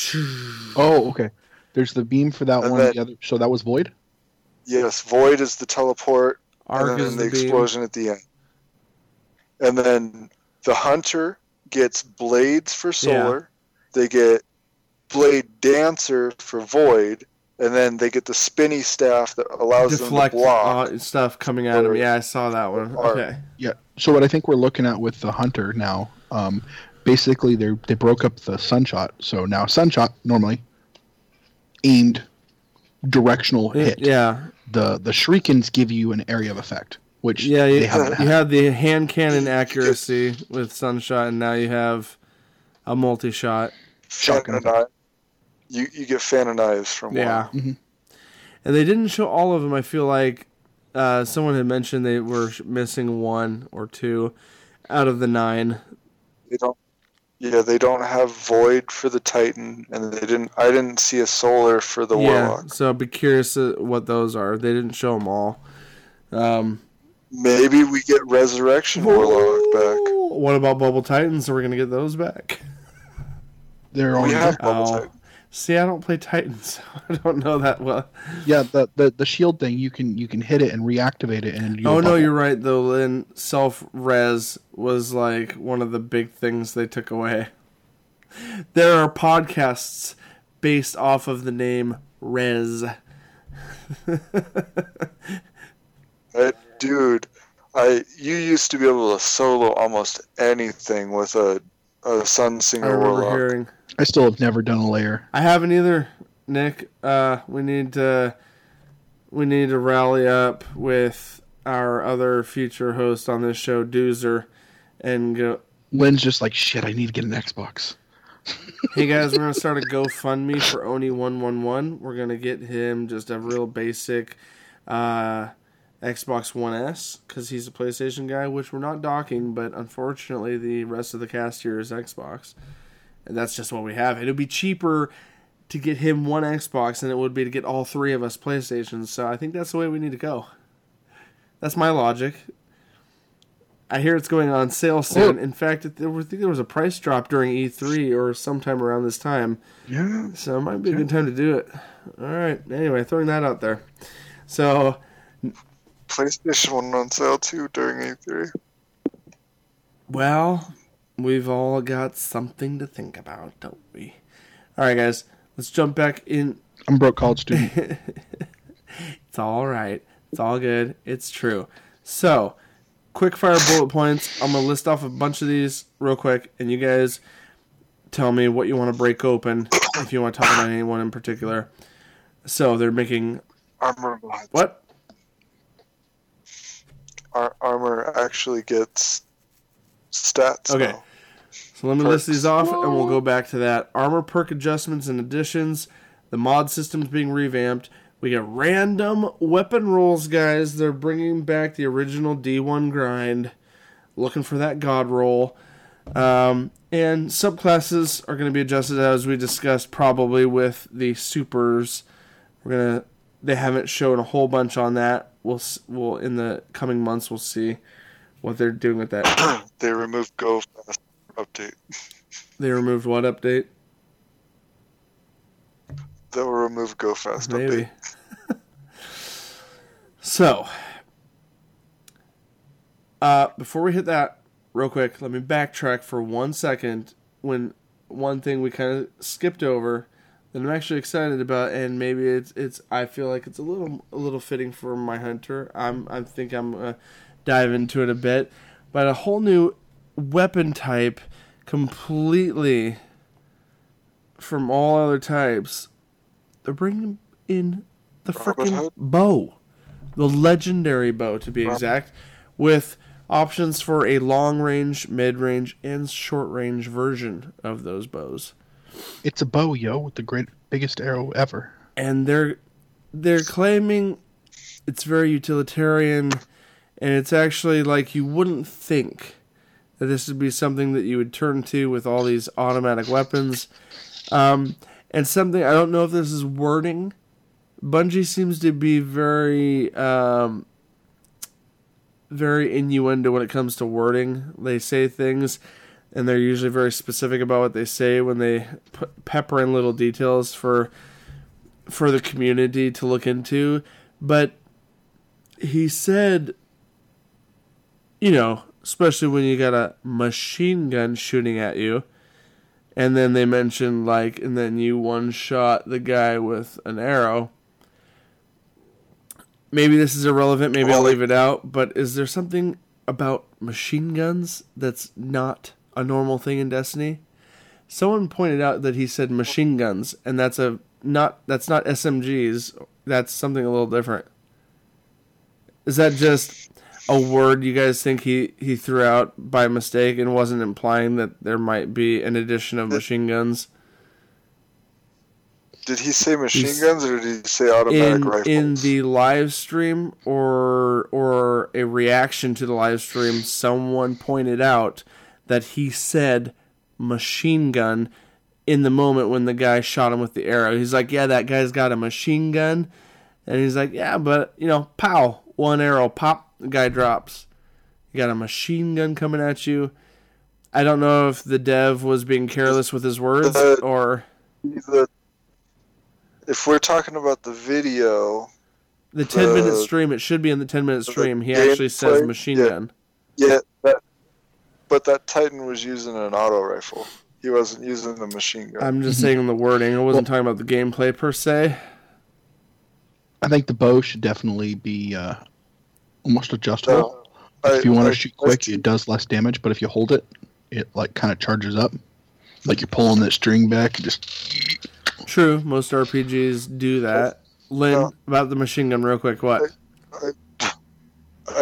Oh, okay. There's the beam for that And one. then- the other, so that was void. Yes, Void is the teleport, Arc and is then the, the, beam. explosion at the end. And then the Hunter gets blades for solar. They get Blade Dancer for Void, and then they get the spinny staff that allows Deflect them to block. uh, stuff coming at him. Or- Yeah, I saw that one. or- Okay, Yeah. So what I think we're looking at with the hunter now, um, basically they they broke up the sunshot. So now sunshot normally aimed directional hit. yeah, The the shurikens give you an area of effect, which yeah. You, they haven't you had. had the hand cannon accuracy with sunshot, and now you have a multi shot. Shotgun and You you get fan and knives from Yeah. one. Mhm. And they didn't show all of them. I feel like uh, someone had mentioned they were missing one or two out of the nine. They don't. Yeah, they don't have Void for the Titan, and they didn't. I didn't see a Solar for the yeah, Warlock. so I'd be curious uh, what those are. They didn't show them all. Um, Maybe we get Resurrection Warlock back. What about Bubble Titans? Are we gonna get those back? They're We on. have Bubble Oh. Titan. See, I don't play Titans. I don't know that well. Yeah, the, the the shield thing you can you can hit it and reactivate it and oh no, you're right though. Lynn self res was like one of the big things they took away. There are podcasts based off of the name Res. Uh, dude, I you used to be able to solo almost anything with a a Sun Singer Warlock. hearing. I still have never done a layer. I haven't either, Nick. Uh, we need to we need to rally up with our other future host on this show, Doozer, and go. Lynn's just like shit. I need to get an Xbox. Hey guys, we're gonna start a GoFundMe for Oni one one one. We're gonna get him just a real basic uh, Xbox One S because he's a PlayStation guy, which we're not docking. But unfortunately, the rest of the cast here is Xbox, and that's just what we have. It would be cheaper to get him one Xbox than it would be to get all three of us PlayStations. So I think that's the way we need to go. That's my logic. I hear it's going on sale soon. In fact, there was, I think there was a price drop during E3 or sometime around this time. Yeah. So it might be a good time to do it. All right. Anyway, throwing that out there. So PlayStation one on sale too during E E3. Well, we've all got something to think about, don't we? All right, guys, let's jump back in. I'm broke college student. It's all right. It's all good. It's true. So, quick fire bullet points. I'm going to list off a bunch of these real quick, and you guys tell me what you want to break open if you want to talk about anyone in particular. So, they're making. Armor mods. What? Ar- armor actually gets stats. Okay. now. So So let me list these off and we'll go back to that. Armor perk adjustments and additions. The mod system's being revamped. We got random weapon rolls, guys. They're bringing back the original D1 grind. Looking for that god roll. Um, and subclasses are going to be adjusted as we discussed, probably with the supers. We're gonna. They haven't shown a whole bunch on that. We'll we'll in the coming months we'll see what they're doing with that. they removed Go Fast update. They removed what update? They'll remove Go Fast Maybe. update. so, uh, before we hit that, real quick, let me backtrack for one second. When one thing we kind of skipped over that I'm actually excited about, and maybe it's it's I feel like it's a little a little fitting for my hunter. I'm I think I'm gonna dive into it a bit, but a whole new weapon type, completely from all other types. They're bringing in the freaking bow, the legendary bow to be exact, with options for a long range, mid range, and short range version of those bows. It's a bow, yo, with the great biggest arrow ever. And they're they're claiming it's very utilitarian, and it's actually like you wouldn't think that this would be something that you would turn to with all these automatic weapons. Um, and something I don't know if this is wording. Bungie seems to be very um, very innuendo when it comes to wording. They say things, and they're usually very specific about what they say when they p- pepper in little details for for the community to look into. But he said, you know, especially when you got a machine gun shooting at you, and then they mentioned like, and then you one shot the guy with an arrow. Maybe this is irrelevant. Maybe I'll leave it out. But is there something about machine guns that's not a normal thing in Destiny? Someone pointed out that he said machine guns, and that's a not that's not SMGs. That's something a little different. Is that just a word you guys think he he threw out by mistake and wasn't implying that there might be an addition of machine guns Did he say machine He's- guns or did he say automatic in rifles? in the live stream or or a reaction to the live stream? Someone pointed out that he said machine gun in the moment when the guy shot him with the arrow. He's like, "Yeah, that guy's got a machine gun," and he's like, "Yeah, but you know, pow, one arrow, pop, the guy drops. You got a machine gun coming at you." I don't know if the dev was being careless with his words Uh, or The- if we're talking about the video, the 10 minute stream. It should be in the 10 minute stream. He actually says machine yeah. gun. yeah, that, but that Titan was using an auto rifle. He wasn't using the machine gun. I'm just saying the wording. I wasn't talking about the gameplay per se. I think the bow should definitely be uh, almost adjustable. No, if you want I- to shoot quick, it does less damage, but if you hold it, it like kind of charges up. Like you're pulling that string back, and just True, most RPGs do that. Lynn, No. about the machine gun, real quick. What? I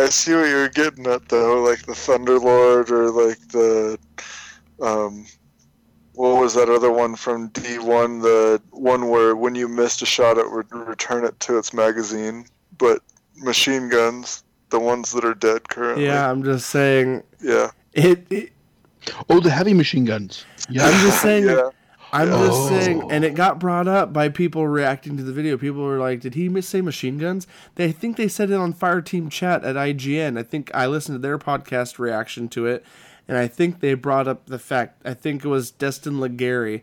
see what you're getting at though, like the Thunderlord or like the um what was that other one from D1, the one where when you missed a shot it would return it to its magazine, but machine guns, the ones that are dead currently. Yeah, I'm just saying. Yeah. It. it oh, the heavy machine guns. Yeah, I'm just saying. Yeah. I'm just Oh. saying, and it got brought up by people reacting to the video. People were like, "Did he miss say machine guns?" They I think they said it on Fire Team Chat at IGN. I think I listened to their podcast reaction to it, and I think they brought up the fact. I think it was Destin Legarie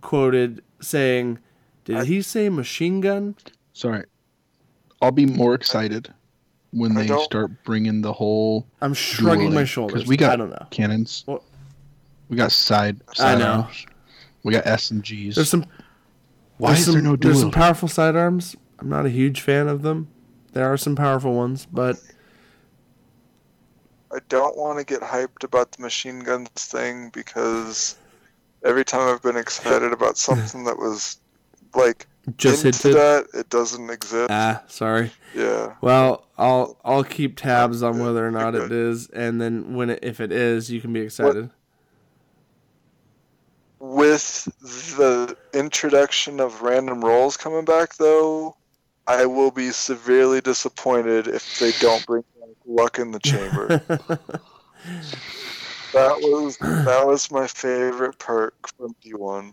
quoted saying, "Did he say machine gun?" sorry. I'll be more excited when I they don't- start bringing the whole I'm shrugging my dueling, shoulders. we got I don't know. cannons. Well- we got side. I know. arms. We got SMGs. There's some Why there's is some, there no dual? There's some powerful sidearms. I'm not a huge fan of them. There are some powerful ones, but I don't want to get hyped about the machine guns thing because every time I've been excited about something that was like just into hinted. that, it doesn't exist. Ah, sorry. yeah. Well, I'll I'll keep tabs on Yeah, whether or not it is, and then when it, if it is, you can be excited. With the introduction of random rolls coming back, though, I will be severely disappointed if they don't bring back luck in the chamber. that was that was my favorite perk from D1.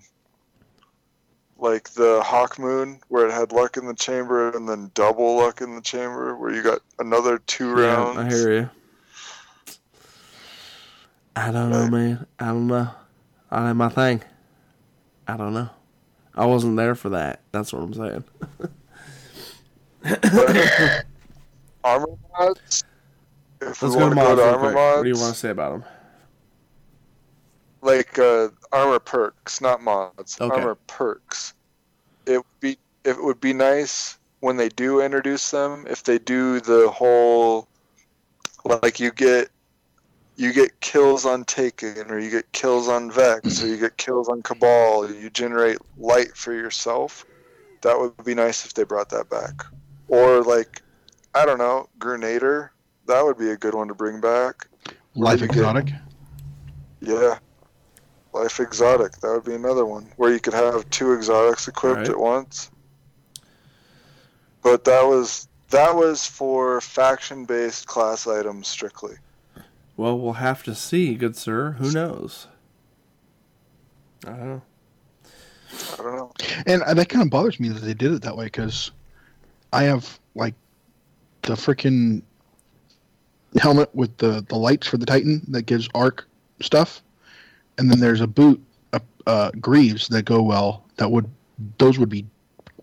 Like the Hawk Moon, where it had luck in the chamber and then double luck in the chamber, where you got another two Yeah, rounds. I hear you. I don't know, man. I don't know. I my thing. I don't know. I wasn't there for that. That's what I'm saying. Armor mods. If Let's go to mods go to real armor quick. mods, What do you want to say about them? like uh, armor perks, not mods. Okay. Armor perks. It would be it would be nice when they do introduce them if they do the whole like you get you get kills on Taken or you get kills on Vex or you get kills on Cabal. You generate light for yourself. That would be nice if they brought that back. Or like I don't know, Grenadier. That would be a good one to bring back. Life exotic. Yeah. Life Exotic. That would be another one where you could have two exotics equipped Right. at once. But that was that was for faction based class items strictly. Well, we'll have to see, good sir. Who knows? I don't know. I don't know. And uh, that kind of bothers me that they did it that way because I have like the freaking helmet with the the lights for the Titan that gives arc stuff, and then there's a boot, uh, uh, greaves that go well. That would those would be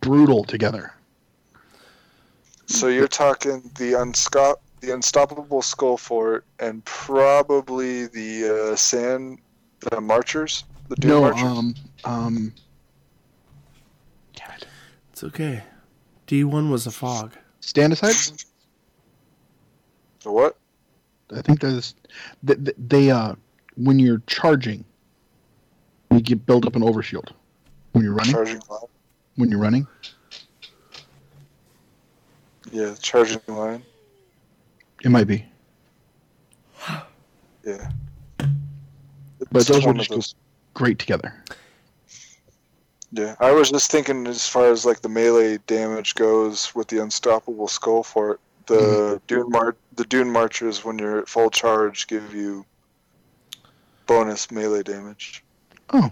brutal together. So you're talking the unscop the unstoppable skull fort and probably the uh, sand the marchers the Doom no, marchers. um, um, damn it. It's okay. D1 was a fog. stand aside. The what? I think that's they, they uh when you're charging, you get build up an overshield when you're running. Charging line. When you're running, Yeah, charging line. It might be, Yeah. but those one would just go great together. Yeah, I was just thinking as far as like the melee damage goes with the unstoppable skull fort. The Mm-hmm. dune mar- the dune marchers when you're at full charge give you bonus melee damage. Oh,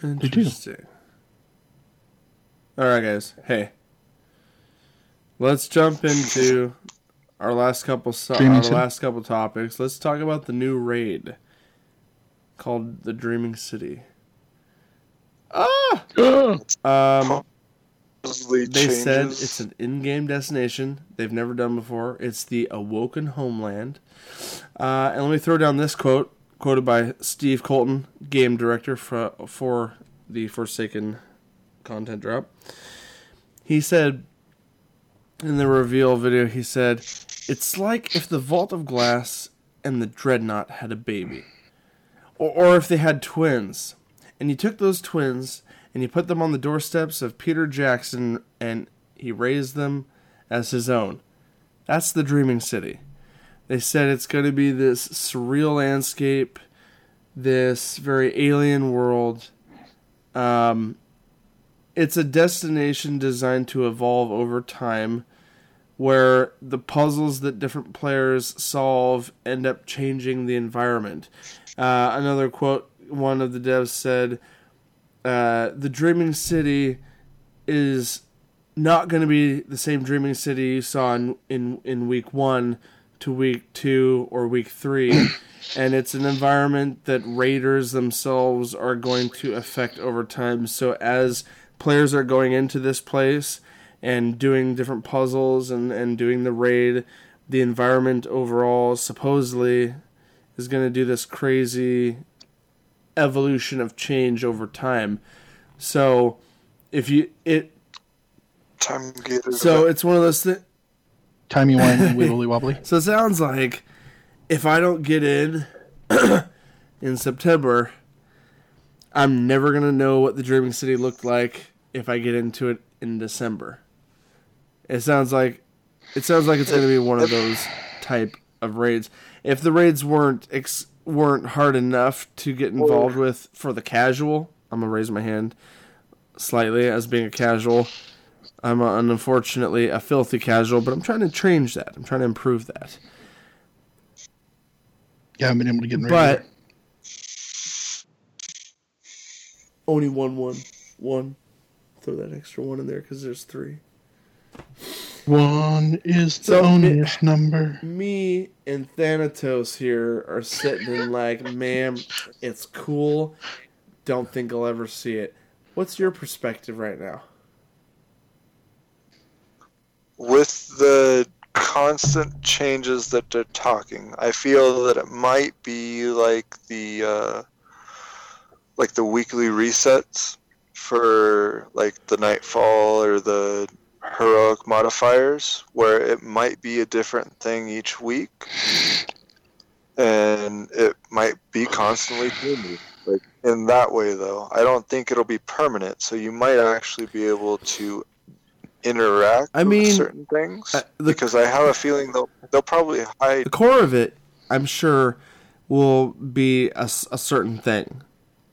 do. Interesting. All right, guys. Hey, let's jump into our last couple so- our City? last couple topics. Let's talk about the new raid called the Dreaming City. Ah, um, Supposedly they said it's an in-game destination they've never done before. It's the Awoken Homeland. Uh, and let me throw down this quote, quoted by Steve Cotton, game director for for the Forsaken content drop. He said in the reveal video, he said, "It's like if the Vault of Glass and the Dreadnought had a baby, or, or if they had twins, and you took those twins." and he put them on the doorsteps of Peter Jackson and he raised them as his own. That's the Dreaming City. They said it's going to be this surreal landscape, this very alien world. Um, it's a destination designed to evolve over time where the puzzles that different players solve end up changing the environment. Uh, another quote one of the devs said, uh, the Dreaming City is not going to be the same Dreaming City you saw in, in in week one to week two or week three, and it's an environment that raiders themselves are going to affect over time. So as players are going into this place and doing different puzzles and, and doing the raid, the environment overall supposedly is going to do this crazy evolution of change over time. So if you it time gated. so it's one of those things. Timey wimey wibbly wobbly. So it sounds like if I don't get in in September, I'm never gonna know what the Dreaming City looked like if I get into it in December. It sounds like it sounds like it's gonna be one of those type of raids. If the raids weren't ex- weren't hard enough to get involved with for the casual. I'm gonna raise my hand slightly as being a casual. I'm a, unfortunately a filthy casual, but I'm trying to change that. I'm trying to improve that. Yeah, I've been able to get in But regular. only one, one, one. Throw that extra one in there because there's three. One is the So- onlyest number. me and Thanatos here are sitting in like, man, it's cool. Don't think I'll ever see it. What's your perspective right now? with the constant changes that they're talking, I feel that it might be like the uh, like the weekly resets for like the nightfall or the heroic modifiers, where it might be a different thing each week, and it might be constantly changing. Like in that way, though, I don't think it'll be permanent. So you might actually be able to interact I with mean, certain things uh, the- because I have a feeling they'll they'll probably hide The core of it, I'm sure, will be a, a certain thing.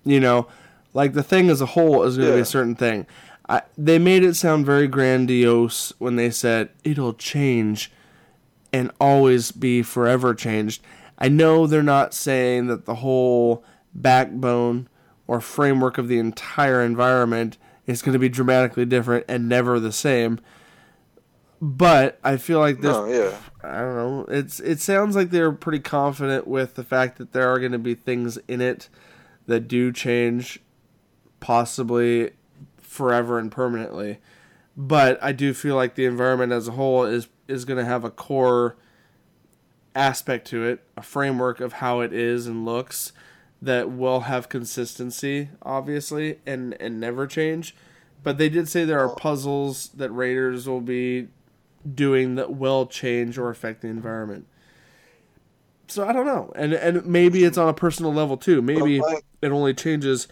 You know, like the thing as a whole is going to be a certain thing. I, they made it sound very grandiose when they said it'll change and always be forever changed. I know they're not saying that the whole backbone or framework of the entire environment is going to be dramatically different and never the same. But I feel like this no yeah I don't know. It's it sounds like they're pretty confident with the fact that there are going to be things in it that do change, possibly forever and permanently. But I do feel like the environment as a whole is is going to have a core aspect to it, a framework of how it is and looks that will have consistency, obviously, and and never change. But they did say there are puzzles that Raiders will be doing that will change or affect the environment. So I don't know, and and maybe it's on a personal level too. Maybe it only changes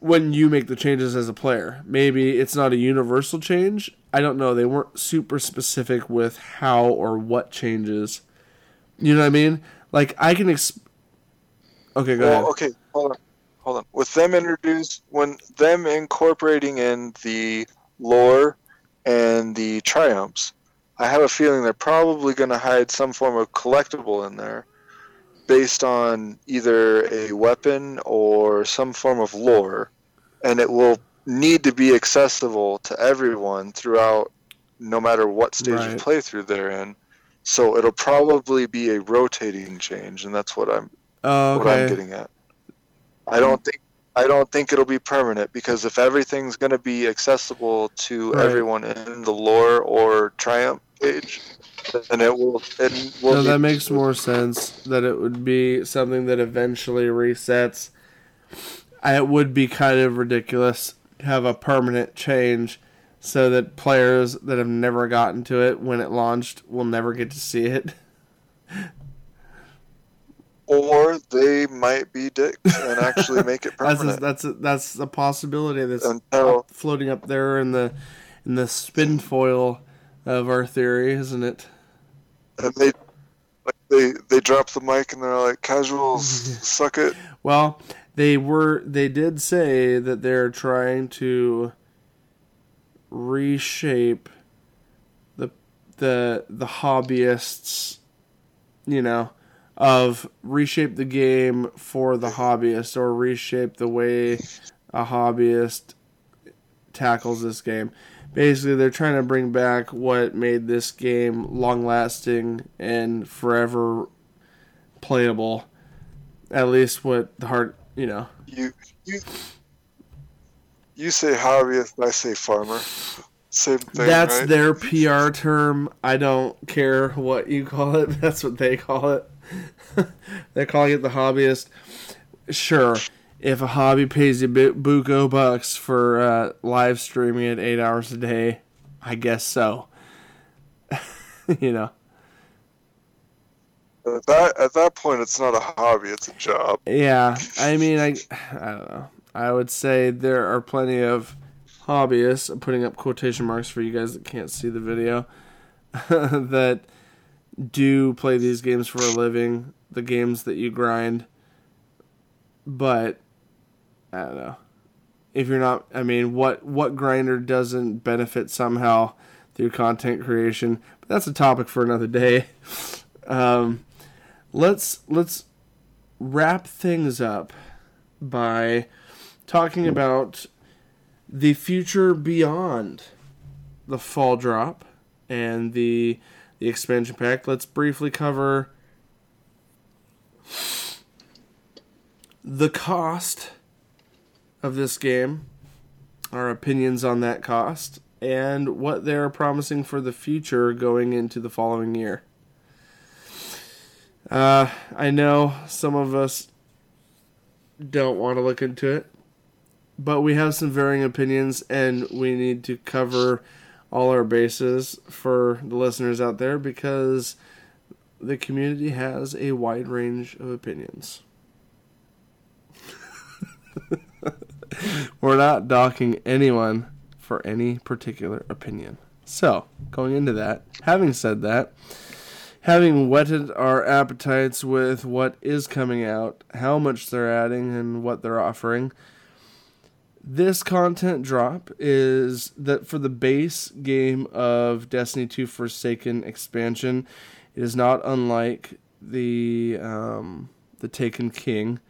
when you make the changes as a player. Maybe it's not a universal change. I don't know. They weren't super specific with how or what changes. You know what I mean? Like I can. Exp- okay, go ahead. okay hold on hold on with them introduced when them incorporating in the lore and the triumphs I have a feeling they're probably going to hide some form of collectible in there based on either a weapon or some form of lore, and it will need to be accessible to everyone throughout, no matter what stage Right. of playthrough they're in. So it'll probably be a rotating change, and that's what I'm Oh, what I'm getting at. I don't think I don't think it'll be permanent because if everything's going to be accessible to Right. everyone in the lore or triumph page, then it will it will No, that makes more sense. That it would be something that eventually resets. It would be kind of ridiculous to have a permanent change, so that players that have never gotten to it when it launched will never get to see it. or they might be dicks and actually make it That's a, permanent that's a, that's a possibility that's until floating up there in the in the spin foil of our theory, isn't it? and they like they they drop the mic and they're like casuals suck it Well, they were they did say that they're trying to reshape the the the hobbyists, you know, of reshape the game for the hobbyist or reshape the way a hobbyist tackles this game. Basically, they're trying to bring back what made this game long lasting and forever playable. At least what the heart, you know. You you you say hobbyist I say farmer. Same thing that's right? their pr term. I don't care what you call it. That's what they call it. They're calling it the hobbyist. Sure if a hobby pays you bu- buco bucks for uh, live streaming it eight hours a day i guess so you know At that at that point, it's not a hobby; it's a job. Yeah, I mean, I, I don't know. I would say there are plenty of hobbyists. I'm putting up quotation marks for you guys that can't see the video that do play these games for a living. The games that you grind, but I don't know. If you're not, I mean, what what grinder doesn't benefit somehow through content creation? But that's a topic for another day. Um, let's let's wrap things up by talking about the future beyond the fall drop and the the expansion pack. Let's briefly cover the cost of this game, our opinions on that cost, and what they're promising for the future going into the following year. Uh, I know some of us don't want to look into it, but we have some varying opinions, and we need to cover all our bases for the listeners out there because the community has a wide range of opinions. We're not docking anyone for any particular opinion. So, going into that, having said that, having whetted our appetites with what is coming out, how much they're adding, and what they're offering, this content drop is that for the base game of Destiny 2 Forsaken expansion, it is not unlike the um, the Taken King,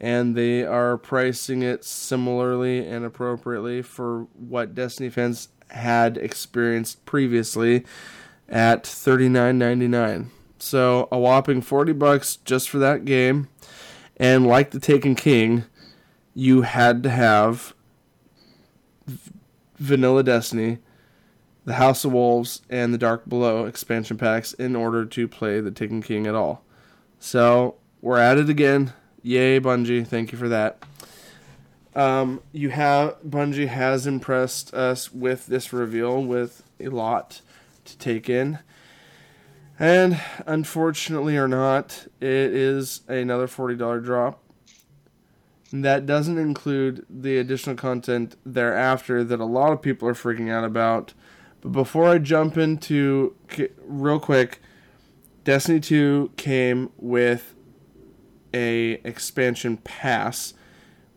and they are pricing it similarly and appropriately for what Destiny fans had experienced previously at thirty nine ninety nine. So a whopping forty bucks just for that game, and like the Taken King, you had to have Vanilla Destiny, the House of Wolves, and the Dark Below expansion packs in order to play the Taken King at all. So we're at it again. Yay, Bungie! Thank you for that. Um, you have Bungie has impressed us with this reveal with a lot to take in. And unfortunately or not, it is another $40 drop. That doesn't include the additional content thereafter that a lot of people are freaking out about. But before I jump into real quick, Destiny 2 came with a expansion pass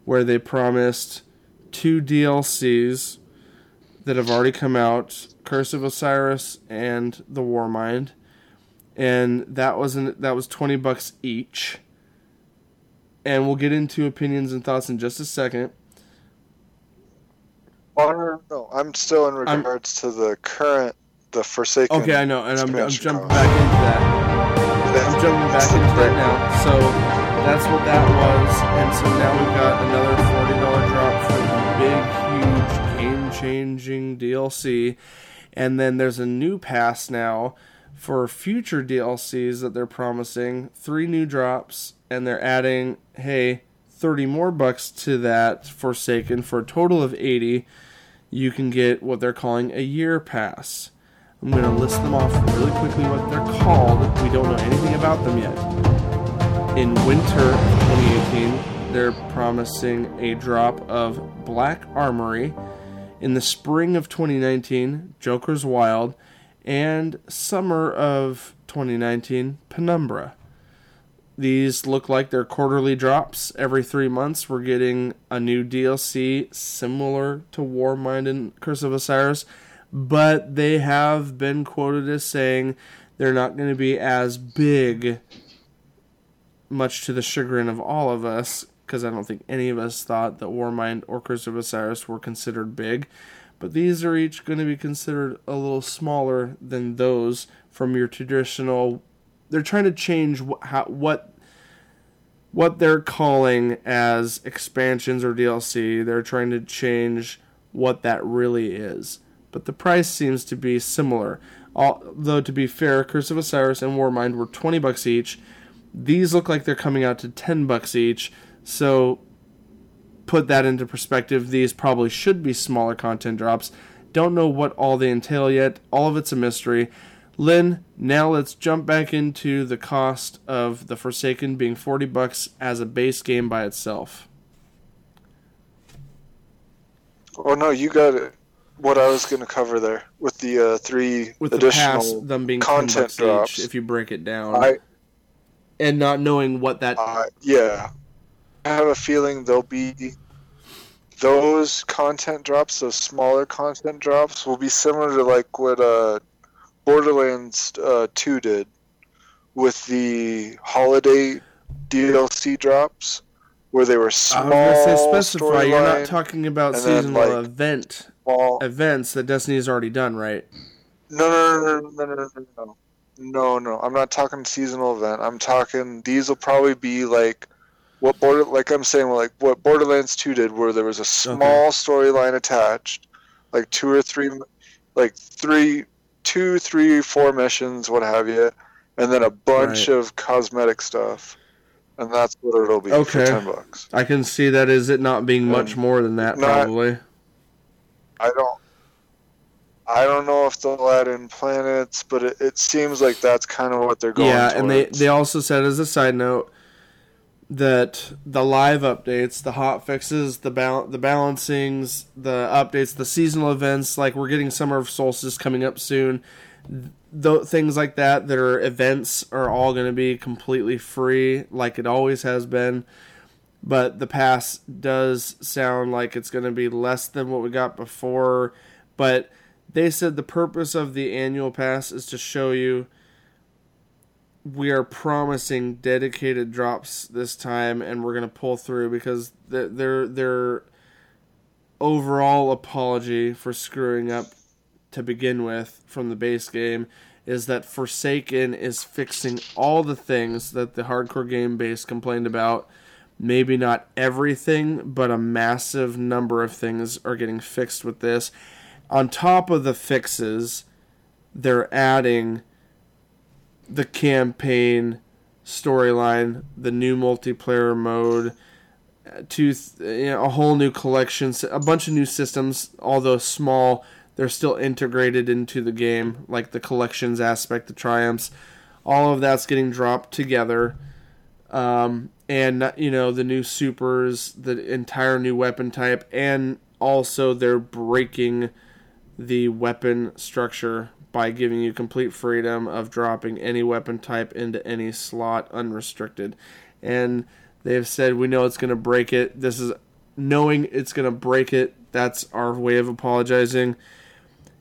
where they promised two DLCs that have already come out, Curse of Osiris and The Warmind. And that was an, that was 20 bucks each and we'll get into opinions and thoughts in just a second. No, I'm still in regards I'm, to the current, the Forsaken. Okay, I know, and I'm, I'm jumping back into that. I'm jumping back into that now. So that's what that was, and so now we've got another forty dollar drop for the big, huge, game-changing DLC, and then there's a new pass now for future DLCs that they're promising. Three new drops and they're adding, hey, 30 more bucks to that Forsaken for a total of 80, you can get what they're calling a year pass. I'm going to list them off really quickly what they're called. We don't know anything about them yet. In winter 2018, they're promising a drop of Black Armory. In the spring of 2019, Joker's Wild. And summer of 2019, Penumbra. These look like they're quarterly drops. Every three months, we're getting a new DLC similar to Warmind and Curse of Osiris, but they have been quoted as saying they're not going to be as big, much to the chagrin of all of us, because I don't think any of us thought that Warmind or Curse of Osiris were considered big. But these are each going to be considered a little smaller than those from your traditional they're trying to change wh- how, what what they're calling as expansions or DLC. They're trying to change what that really is. But the price seems to be similar. Although to be fair, Curse of Osiris and Warmind were 20 bucks each. These look like they're coming out to 10 bucks each. So put that into perspective, these probably should be smaller content drops. Don't know what all they entail yet. All of it's a mystery. Lynn, now let's jump back into the cost of the Forsaken being 40 bucks as a base game by itself. Oh no, you got it. What I was going to cover there with the uh, three with additional the pass, them being content drops. Each, if you break it down, I, and not knowing what that. Uh, yeah. I have a feeling there'll be those content drops, those smaller content drops, will be similar to like what uh, Borderlands uh, 2 did with the holiday DLC drops, where they were small. I was gonna say specify. You're not talking about and then, seasonal like, event small. events that Destiny's already done, right? No, no, no, no, no, no, no, no. No. I'm not talking seasonal event. I'm talking these will probably be like what border like I'm saying like what Borderlands 2 did where there was a small storyline attached, like two or three like three two, three, four missions, what have you, and then a bunch Right. of cosmetic stuff. And that's what it'll be for Okay. ten bucks. I can see that is it not being much Um, more than that, not- probably. I don't I don't know if they'll add in planets, but it, it seems like that's kind of what they're going Yeah, and they they also said as a side note that the live updates, the hot fixes, the bal- the balancings, the updates, the seasonal events, like we're getting Summer of Solstice coming up soon. Th- things like that that are events are all going to be completely free, like it always has been. But the pass does sound like it's going to be less than what we got before. But they said the purpose of the annual pass is to show you we are promising dedicated drops this time and we're going to pull through because their their overall apology for screwing up to begin with from the base game is that Forsaken is fixing all the things that the hardcore game base complained about. Maybe not everything, but a massive number of things are getting fixed with this. On top of the fixes, they're adding the campaign storyline, the new multiplayer mode, to you know, a whole new collection, a bunch of new systems. Although small, they're still integrated into the game, like the collections aspect, the triumphs. All of that's getting dropped together, um, and you know the new supers, the entire new weapon type, and also they're breaking the weapon structure by giving you complete freedom of dropping any weapon type into any slot unrestricted. And they've said we know it's going to break it. This is knowing it's going to break it. That's our way of apologizing.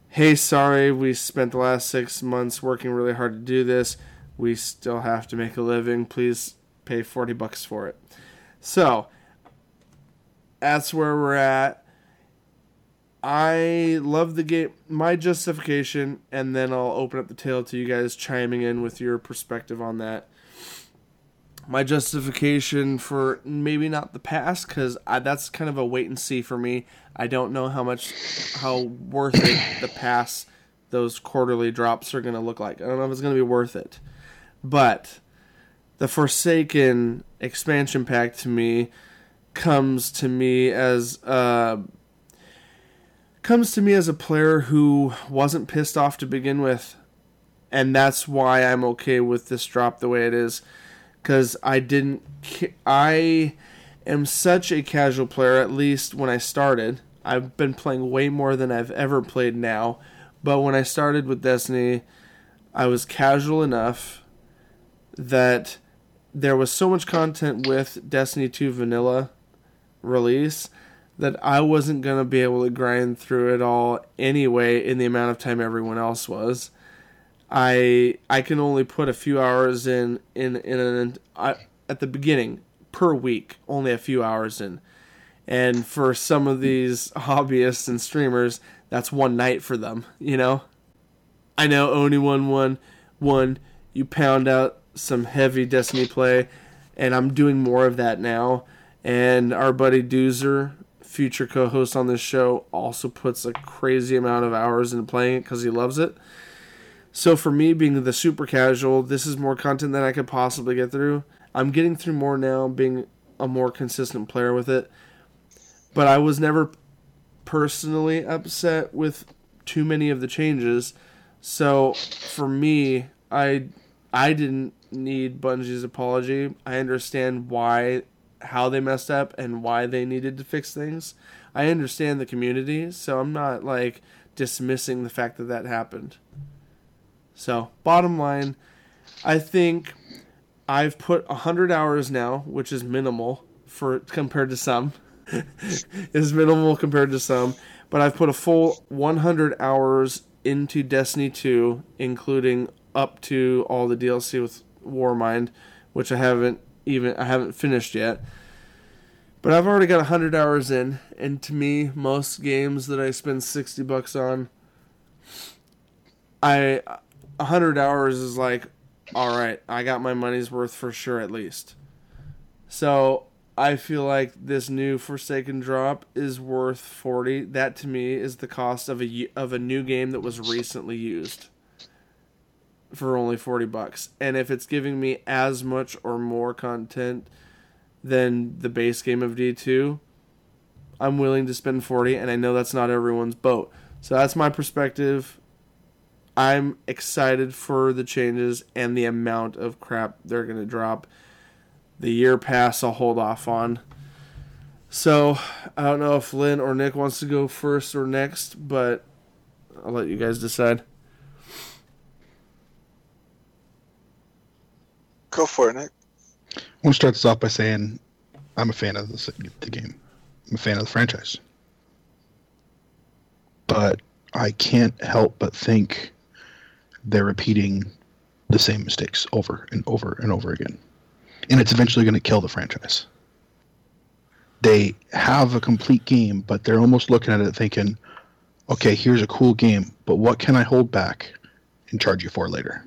Hey, sorry, we spent the last six months working really hard to do this. We still have to make a living. Please pay 40 bucks for it. So, that's where we're at. I love the game. My justification, and then I'll open up the tale to you guys chiming in with your perspective on that. My justification for maybe not the past, because that's kind of a wait and see for me. I don't know how much, how worth it the pass, those quarterly drops are going to look like. I don't know if it's going to be worth it. But the Forsaken expansion pack to me comes to me as. Uh, comes to me as a player who wasn't pissed off to begin with and that's why I'm okay with this drop the way it is cuz I didn't I am such a casual player at least when I started. I've been playing way more than I've ever played now but when I started with Destiny I was casual enough that there was so much content with Destiny 2 vanilla release that I wasn't going to be able to grind through it all anyway in the amount of time everyone else was. I I can only put a few hours in in in an I, at the beginning per week, only a few hours in. And for some of these hobbyists and streamers, that's one night for them, you know? I know only one one one you pound out some heavy Destiny play and I'm doing more of that now. And our buddy Doozer, future co-host on this show, also puts a crazy amount of hours into playing it because he loves it. So for me, being the super casual, this is more content than I could possibly get through. I'm getting through more now, being a more consistent player with it. But I was never personally upset with too many of the changes. So for me, I I didn't need Bungie's apology. I understand why how they messed up and why they needed to fix things. I understand the community, so I'm not like dismissing the fact that that happened. So, bottom line, I think I've put 100 hours now, which is minimal for compared to some. is minimal compared to some, but I've put a full 100 hours into Destiny 2, including up to all the DLC with Warmind, which I haven't even I haven't finished yet. But I've already got 100 hours in, and to me, most games that I spend 60 bucks on, I 100 hours is like, all right, I got my money's worth for sure at least. So I feel like this new Forsaken drop is worth 40. That to me is the cost of a of a new game that was recently used for only 40 bucks. And if it's giving me as much or more content than the base game of D2, I'm willing to spend 40 and I know that's not everyone's boat. So that's my perspective. I'm excited for the changes and the amount of crap they're going to drop. The year pass I'll hold off on. So, I don't know if Lynn or Nick wants to go first or next, but I'll let you guys decide. Go for it, Nick. I want to start this off by saying I'm a fan of the, the game. I'm a fan of the franchise. But I can't help but think they're repeating the same mistakes over and over and over again. And it's eventually going to kill the franchise. They have a complete game, but they're almost looking at it thinking, okay, here's a cool game, but what can I hold back and charge you for later?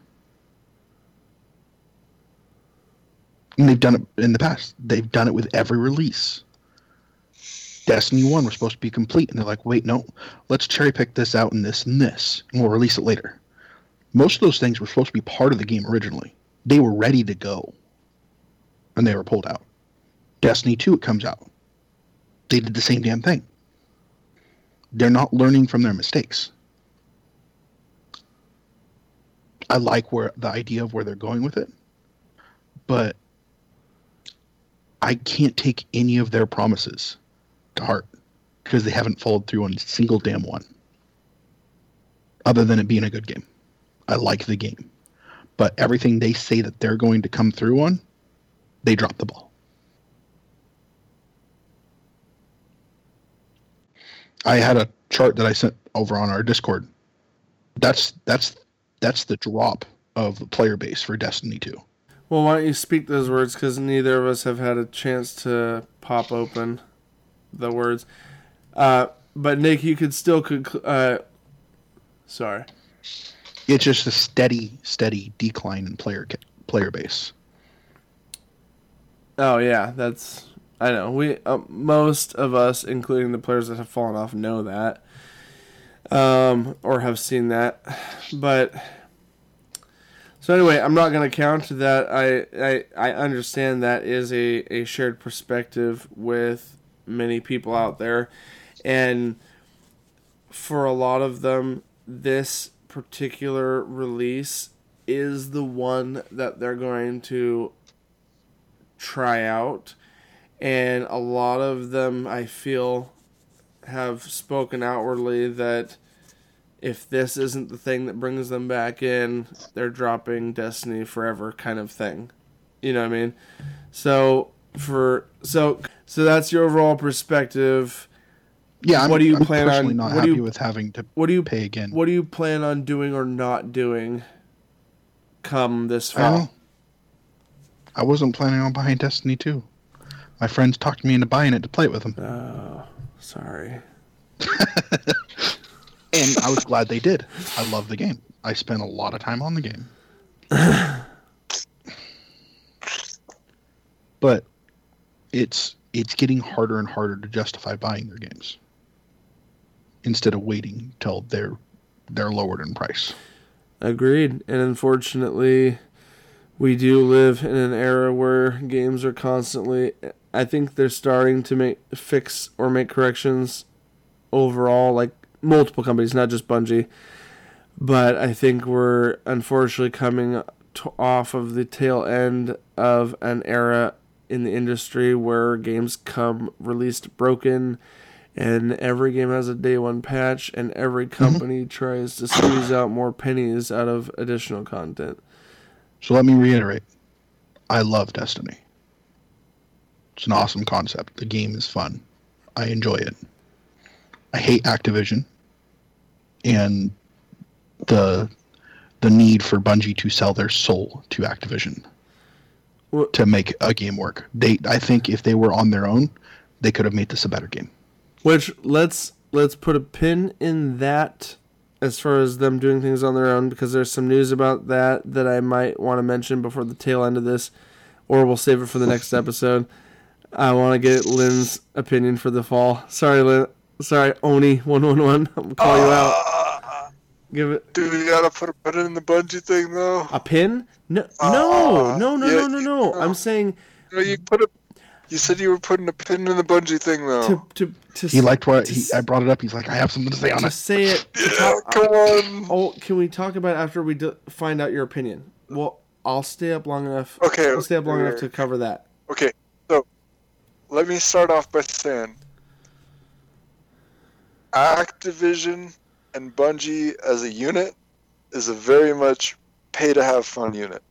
And they've done it in the past. They've done it with every release. Destiny 1 was supposed to be complete, and they're like, wait, no, let's cherry pick this out and this and this, and we'll release it later. Most of those things were supposed to be part of the game originally. They were ready to go, and they were pulled out. Destiny 2, it comes out. They did the same damn thing. They're not learning from their mistakes. I like where the idea of where they're going with it, but I can't take any of their promises to heart because they haven't followed through on a single damn one. Other than it being a good game. I like the game. But everything they say that they're going to come through on, they drop the ball. I had a chart that I sent over on our Discord. That's that's that's the drop of the player base for Destiny 2. Well, why don't you speak those words? Because neither of us have had a chance to pop open the words. Uh, but Nick, you could still conclude. Uh, sorry. It's just a steady, steady decline in player player base. Oh yeah, that's I know. We uh, most of us, including the players that have fallen off, know that, um, or have seen that, but so anyway, I'm not going to count that. I, I I understand that is a, a shared perspective with many people out there, and for a lot of them, this particular release is the one that they're going to try out, and a lot of them I feel have spoken outwardly that if this isn't the thing that brings them back in, they're dropping Destiny forever kind of thing. You know what I mean? So for so so that's your overall perspective. Yeah, I'm, what do you I'm plan on? Not happy you, with having to what do you pay again? What do you plan on doing or not doing? Come this fall. I wasn't planning on buying Destiny 2. My friends talked me into buying it to play it with them. Oh, sorry. and I was glad they did. I love the game. I spent a lot of time on the game. but it's it's getting harder and harder to justify buying their games instead of waiting till they're they're lowered in price. Agreed. And unfortunately, we do live in an era where games are constantly I think they're starting to make fix or make corrections overall like multiple companies, not just Bungie. But I think we're unfortunately coming to, off of the tail end of an era in the industry where games come released broken and every game has a day one patch and every mm-hmm. company mm-hmm. tries to squeeze out more pennies out of additional content. So let me reiterate. I love Destiny. It's an awesome concept. The game is fun. I enjoy it. I hate Activision and the the need for Bungie to sell their soul to Activision Well- to make a game work. They I think if they were on their own, they could have made this a better game. Which let's let's put a pin in that as far as them doing things on their own because there's some news about that that I might want to mention before the tail end of this, or we'll save it for the next episode. I want to get Lynn's opinion for the fall. Sorry, Lynn. Sorry, Oni one one one. I'm gonna call you out. Ah, Give it Dude, you gotta put a pin in the Bungie thing though. a pin. No, no, Ah, no, no, yeah, no, no, no. I'm saying No, you put a. You said you were putting a pin in the Bungie thing though. to to to He liked what he, to, I brought it up. He's like, I have something to say on to it. say it. yeah, talk- come on. Oh, can we talk about it after we do, find out your opinion? Well, I'll stay up long enough. Okay. I'll stay up long enough to cover that. Okay, so let me start off by saying Activision and Bungie as a unit is a very much pay to have fun unit.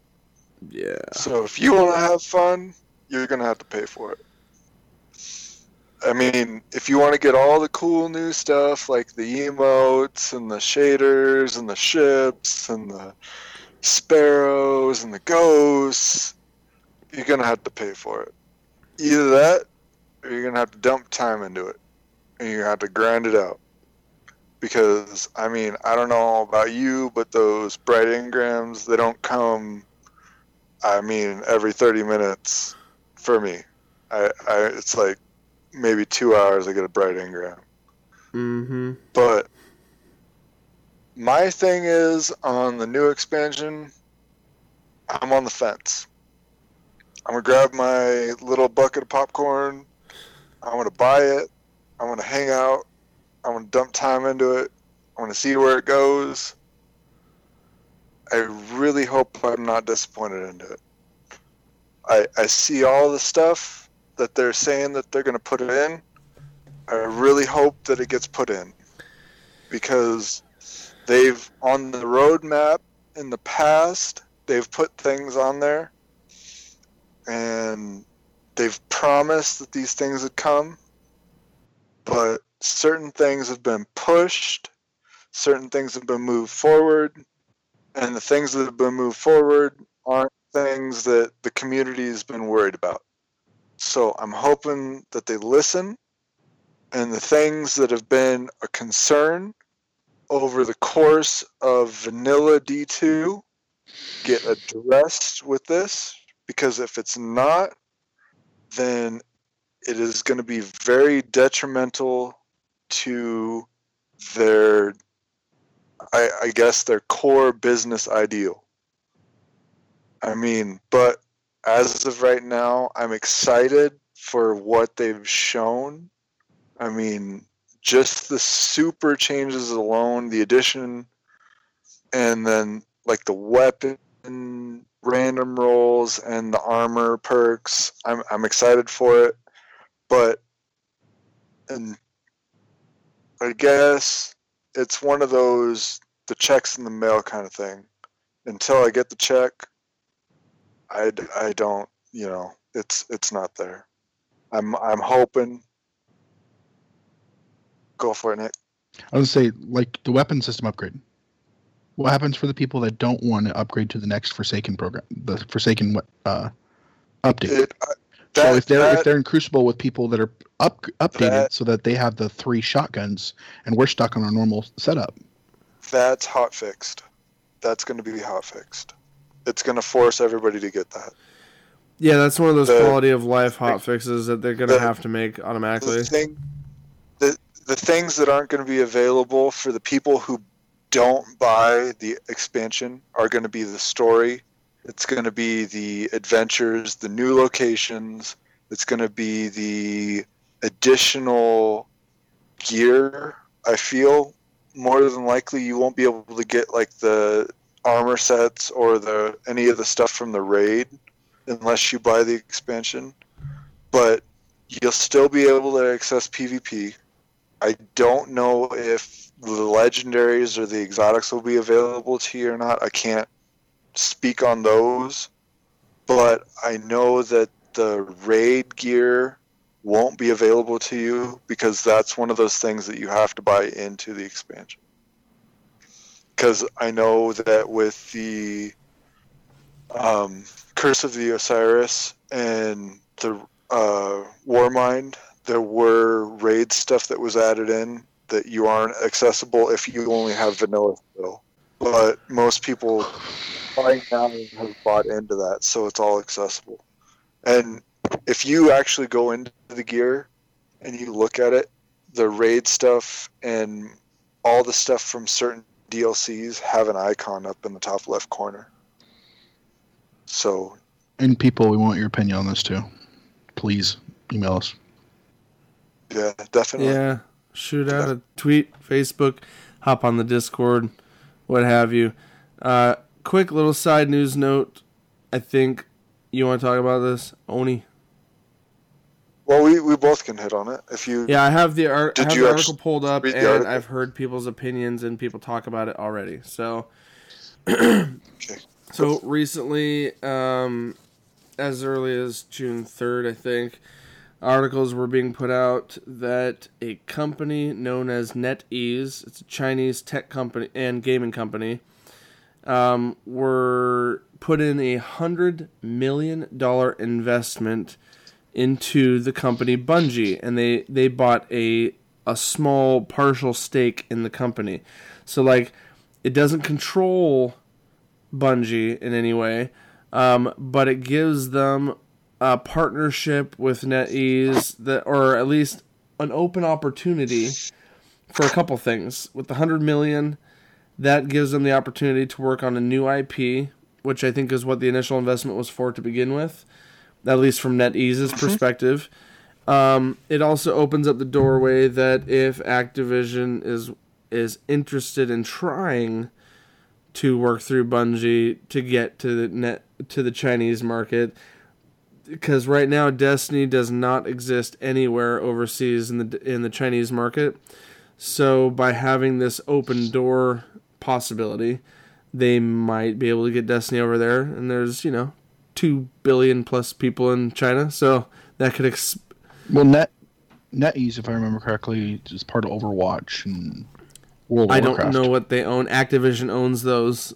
Yeah. So if you want to have fun, you're going to have to pay for it. I mean, if you want to get all the cool new stuff like the emotes and the shaders and the ships and the sparrows and the ghosts, you're going to have to pay for it. Either that or you're going to have to dump time into it and to have to grind it out. Because, I mean, I don't know about you, but those bright engrams, they don't come I mean, every 30 minutes for me. I, I it's like maybe two hours I get a bright engram. Mm-hmm. But my thing is on the new expansion, I'm on the fence. I'm gonna grab my little bucket of popcorn. I'm gonna buy it. I'm gonna hang out. I'm gonna dump time into it. I'm gonna see where it goes. I really hope I'm not disappointed into it. I I see all the stuff that they're saying that they're gonna put it in. I really hope that it gets put in because they've on the roadmap in the past they've put things on there and they've promised that these things would come but certain things have been pushed certain things have been moved forward and the things that have been moved forward aren't things that the community has been worried about. So i'm hoping that they listen and the things that have been a concern over the course of vanilla D2 get addressed with this because if it's not, then it is going to be very detrimental to their, I, I guess, their core business ideal. I mean, but as of right now, I'm excited for what they've shown I mean, just the super changes alone, the addition, and then like the weapon random rolls and the armor perks. I'm I'm excited for it, but and I guess it's one of those the checks in the mail kind of thing. Until I get the check, I I don't you know it's it's not there. I'm I'm hoping Go for it, Nick. I was gonna say like the weapon system upgrade. What happens for the people that don't want to upgrade to the next Forsaken program, the Forsaken uh, update? It, uh, so if they're that- if they're in Crucible with people that are up updated That- so that they have the three shotguns and we're stuck on our normal setup. that's hot fixed. That's going to be hot fixed. It's going to force everybody to get that. Yeah, that's one of those The- quality of life hot fixes that they're gonna the- have to make automatically. The thing, the the things that aren't going to be available for the people who don't buy the expansion are going to be the story. It's going to be the adventures, the new locations. It's going to be the additional gear. I feel more than likely you won't be able to get like the armor sets or the any of the stuff from the raid unless you buy the expansion. But you'll still be able to access PvP. I don't know if the legendaries or the exotics will be available to you or not. I can't speak on those, but I know that the raid gear won't be available to you because that's one of those things that you have to buy into the expansion. Because I know that with the um, Curse of the Osiris and the uh, Warmind, there were raid stuff that was added in that you aren't accessible if you only have vanilla still. But most people by now have bought into that, so it's all accessible. And if you actually go into the gear and you look at it, the raid stuff and all the stuff from certain DLCs have an icon up in the top left corner. So, And people, we want your opinion on this too. Please email us. yeah, definitely. Yeah, shoot out a tweet, Facebook, hop on the Discord, what have you. Uh, quick little side news note. I think you want to talk about this, Oni. Well, we, we both can hit on it. If you Yeah, I have the, ar- I Did have you the article pulled up, and article? I've heard people's opinions and people talk about it already. So, Okay. so recently, um, as early as June third, I think, articles were being put out that a company known as NetEase, it's a Chinese tech company and gaming company, um, were put in a hundred million dollar investment into the company Bungie, and they they bought a a small partial stake in the company. So like, it doesn't control Bungie in any way, um, but it gives them a partnership with NetEase that, or at least an open opportunity for a couple things. With the hundred million, that gives them the opportunity to work on a new IP, which I think is what the initial investment was for to begin with, at least from NetEase's perspective. Um, it also opens up the doorway that if Activision is is interested in trying to work through Bungie to get to the net to the Chinese market, because right now Destiny does not exist anywhere overseas in the in the Chinese market. So by having this open door possibility, they might be able to get Destiny over there. And there's you know two billion plus people in China, so that could ex- Well, Net NetEase, if I remember correctly, is part of Overwatch and World of I don't Warcraft. know what they own. Activision owns those,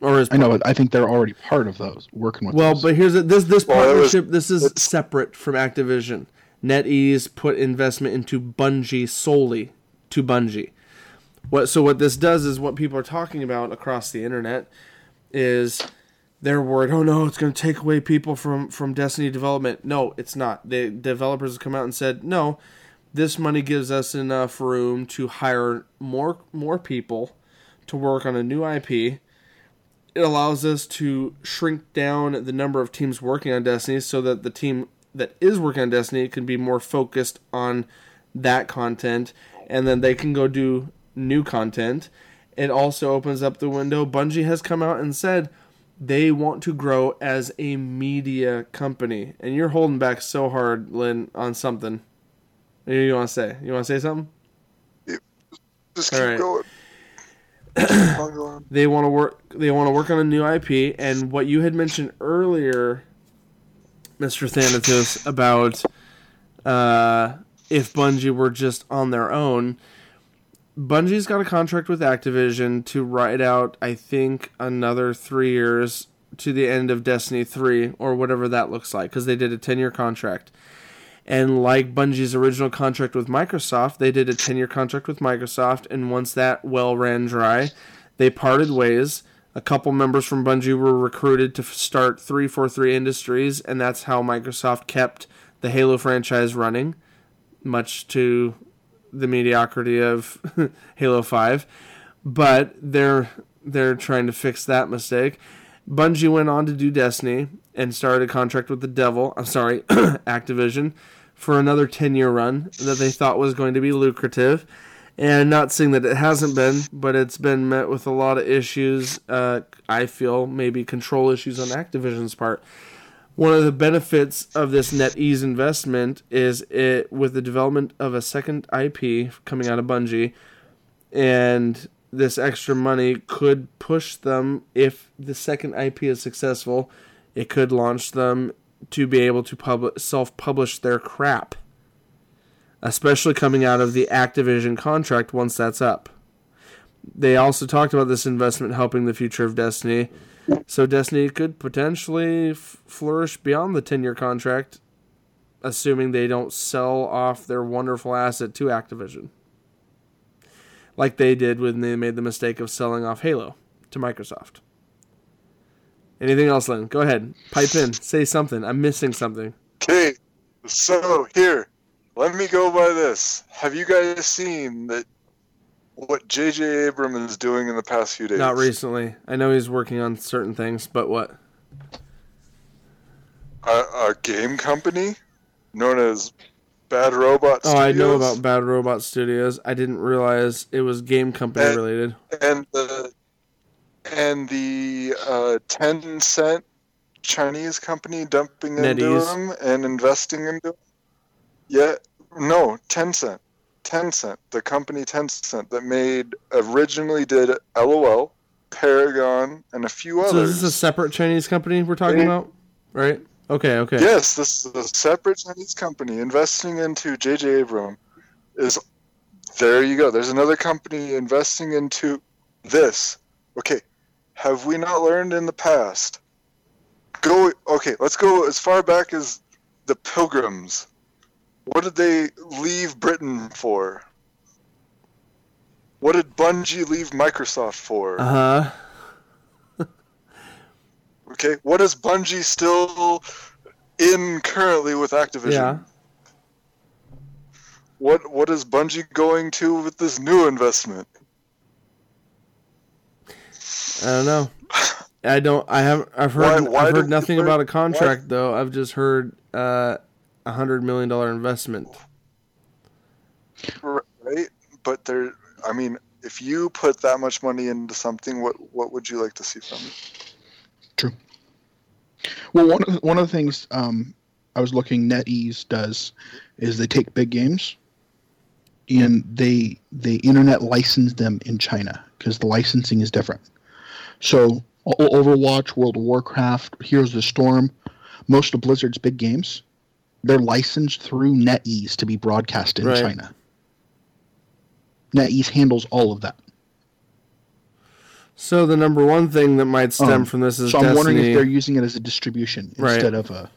or is I know, but I think they're already part of those, working with. Well, those. but here's a, this this Well, it was- partnership. this is separate from Activision. NetEase put investment into Bungie solely to Bungie. What so what this does is what people are talking about across the internet is they're worried. Oh no, it's going to take away people from from Destiny development. No, it's not. The developers have come out and said no. This money gives us enough room to hire more more people to work on a new IP it allows us to shrink down the number of teams working on Destiny so that the team that is working on Destiny can be more focused on that content and then they can go do new content. It also opens up the window. Bungie has come out and said they want to grow as a media company. And you're holding back so hard, Lynn, on something. What do you want to say? You want to say something? just keep right. going. They want to work they want to work on a new IP and what you had mentioned earlier Mr. Thanatos about uh, if Bungie were just on their own Bungie's got a contract with Activision to ride out I think another 3 years to the end of Destiny 3 or whatever that looks like cuz they did a 10-year contract and like Bungie's original contract with Microsoft, they did a 10 year contract with Microsoft. And once that well ran dry, they parted ways. A couple members from Bungie were recruited to start 343 Industries, and that's how Microsoft kept the Halo franchise running, much to the mediocrity of Halo 5. But they're they're trying to fix that mistake. Bungie went on to do Destiny and started a contract with the Devil. I'm sorry, Activision for another 10 year run that they thought was going to be lucrative. And not saying that it hasn't been, but it's been met with a lot of issues. Uh, I feel maybe control issues on Activision's part. One of the benefits of this NetEase investment is it with the development of a second IP coming out of Bungie, and this extra money could push them if the second IP is successful. It could launch them to be able to pub- self-publish their crap, especially coming out of the Activision contract once that's up. They also talked about this investment helping the future of Destiny, so Destiny could potentially f- flourish beyond the 10-year contract, assuming they don't sell off their wonderful asset to Activision. Like they did when they made the mistake of selling off Halo to Microsoft. Anything else, Lynn? Go ahead. Pipe in. Say something. I'm missing something. Okay, so here, let me go by this. Have you guys seen that what J.J. Abrams is doing in the past few days? Not recently. I know he's working on certain things, but what? A, a game company known as Bad Robot. Oh, I know about Bad Robot Studios. I didn't realize it was game company Uh, related. and the and the uh, Tencent Chinese company dumping into them and investing into. them. Yeah, no, Tencent. Tencent, the company Tencent that made originally did LOL, Paragon, and a few others. So others. is this a separate Chinese company we're talking Yeah. about? Right? Okay, okay. Yes, this is a separate Chinese company investing into J.J. Abrams. Is there you go? There's another company investing into this. Okay, have we not learned in the past? Go. Okay, let's go as far back as the Pilgrims. What did they leave Britain for? What did Bungie leave Microsoft for? Uh huh. Okay, what is Bungie still in currently with Activision? Yeah. What what is Bungie going to with this new investment? I don't know. I don't. I haven't. I've heard. Why- why I've heard nothing why- about a contract though. I've just heard uh, a hundred million dollar investment. Right? But there I mean, if you put that much money into something, what what would you like to see from it? True. Well, one of the, one of the things um, I was looking NetEase does is they take big games and they they internet license them in China because the licensing is different. So Overwatch, World of Warcraft, Heroes of the Storm, most of Blizzard's big games, they're licensed through NetEase to be broadcast in Right. China. NetEase handles all of that. So the number one thing that might stem Um, from this is So I'm wondering if they're using it as a distribution Right. instead of a.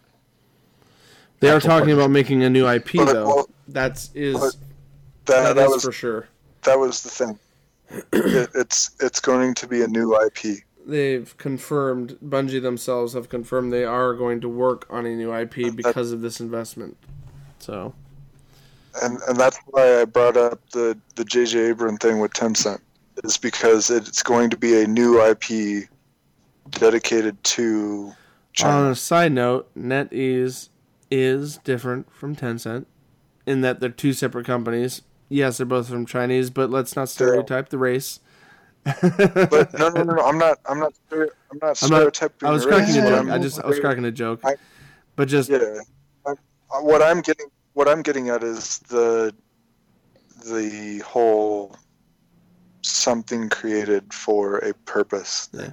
They are talking partnership. about making a new IP But, though. well, that's is. That, that that is was for sure. that was the thing. It, it's it's going to be a new IP. They've confirmed. Bungie themselves have confirmed they are going to work on a new IP because of this investment. So and and that's why I brought up the the J.J. Abrams thing with Tencent is because it's going to be a new IP dedicated to on a side note, NetEase is different from Tencent in that they're two separate companies. Yes, they're both from Chinese, but let's not stereotype the race. but no, no, no, no, I'm not. I'm not. I'm not I'm not- stereotyping. I was cracking a joke. I'm- just I was cracking a joke, I- but just Yeah. I, I- uh, what I'm getting, what I'm getting at is the the whole something created for a purpose. Yeah.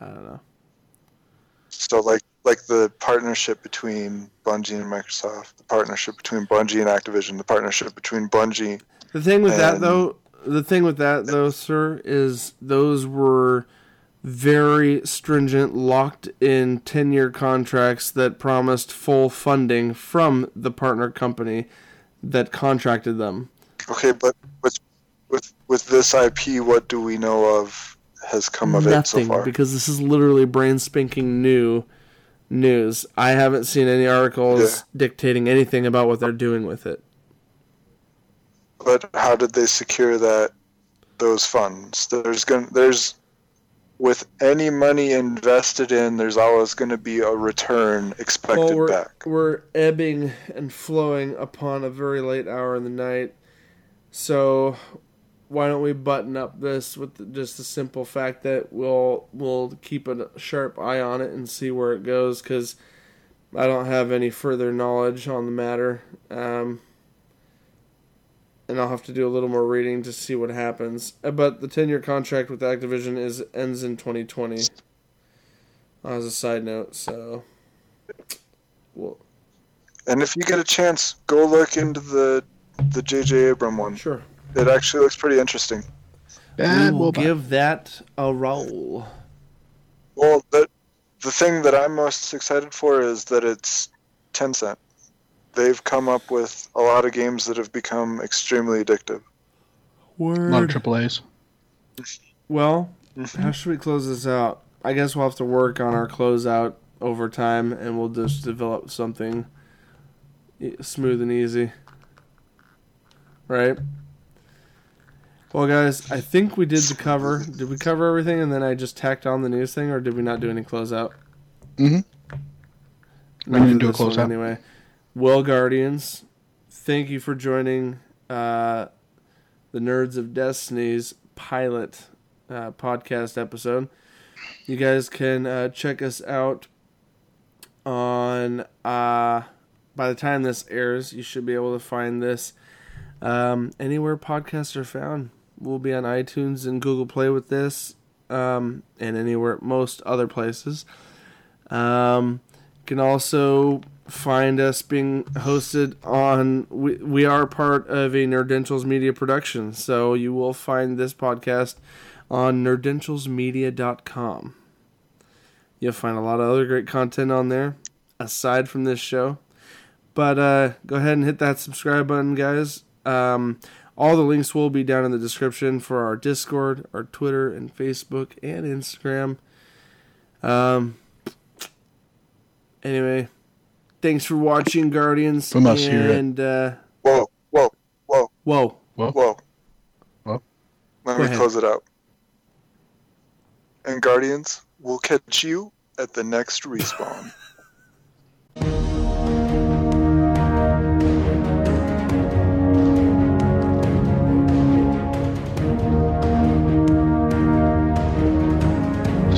I don't know. So like like the partnership between Bungie and Microsoft, the partnership between Bungie and Activision, the partnership between Bungie. The thing with that though, the thing with that though, sir, is those were very stringent, locked in ten year contracts that promised full funding from the partner company that contracted them. Okay, but with with with this IP, what do we know of has come of it so Nothing, far? because this is literally brain spanking new news. I haven't seen any articles Yeah. dictating anything about what they're doing with it. But how did they secure that those funds? There's going there's with any money invested in, there's always going to be a return expected well, we're, back. we're ebbing and flowing upon a very late hour in the night. So why don't we button up this with just the simple fact that we'll we'll keep a sharp eye on it and see where it goes because I don't have any further knowledge on the matter. Um, and I'll have to do a little more reading to see what happens. Uh, But the ten-year contract with Activision is ends in 2020. As a side note, so Well, And if you get a chance, go look into the the J.J. Abram one. sure. It actually looks pretty interesting. Bad we will Wolfpack. give that a roll. Well, the the thing that I'm most excited for is that it's Tencent. They've come up with a lot of games that have become extremely addictive. a lot of triple A's. Well, Mm-hmm. how should we close this out? I guess we'll have to work on our closeout over time, and we'll just develop something smooth and easy. Right? Well, guys, I think we did the cover. Did we cover everything, and then I just tacked on the news thing, or did we not do any closeout? Mhm. Not We didn't do a closeout. anyway. Well, Guardians, thank you for joining uh, the Nerds of Destiny's pilot uh, podcast episode. You guys can uh, check us out on. Uh, by the time this airs, you should be able to find this um, anywhere podcasts are found. We'll be on iTunes and Google Play with this, um, and anywhere most other places. Um, you can also find us being hosted on. We, we are part of a Nerdentials media production, so you will find this podcast on nerdentialsmedia.com. You'll find a lot of other great content on there aside from this show. But uh, go ahead and hit that subscribe button, guys. Um, all the links will be down in the description for our Discord, our Twitter, and Facebook and Instagram. Um, anyway, thanks for watching, Guardians. From us here at- and uh, Whoa, whoa, whoa, whoa, whoa. Well. Let Go me ahead. close it out. And Guardians, we'll catch you at the next respawn.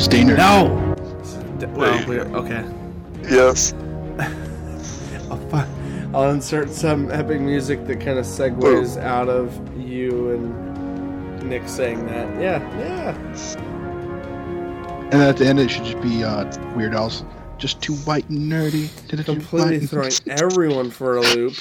Stay nerdy. no. Well, we okay. yes. I'll, fi- I'll insert some epic music that kind of segues out of you and Nick saying that. Yeah, yeah. And at the end, it should just be uh, Weird Al's. Just too white and nerdy. Completely throwing everyone for a loop.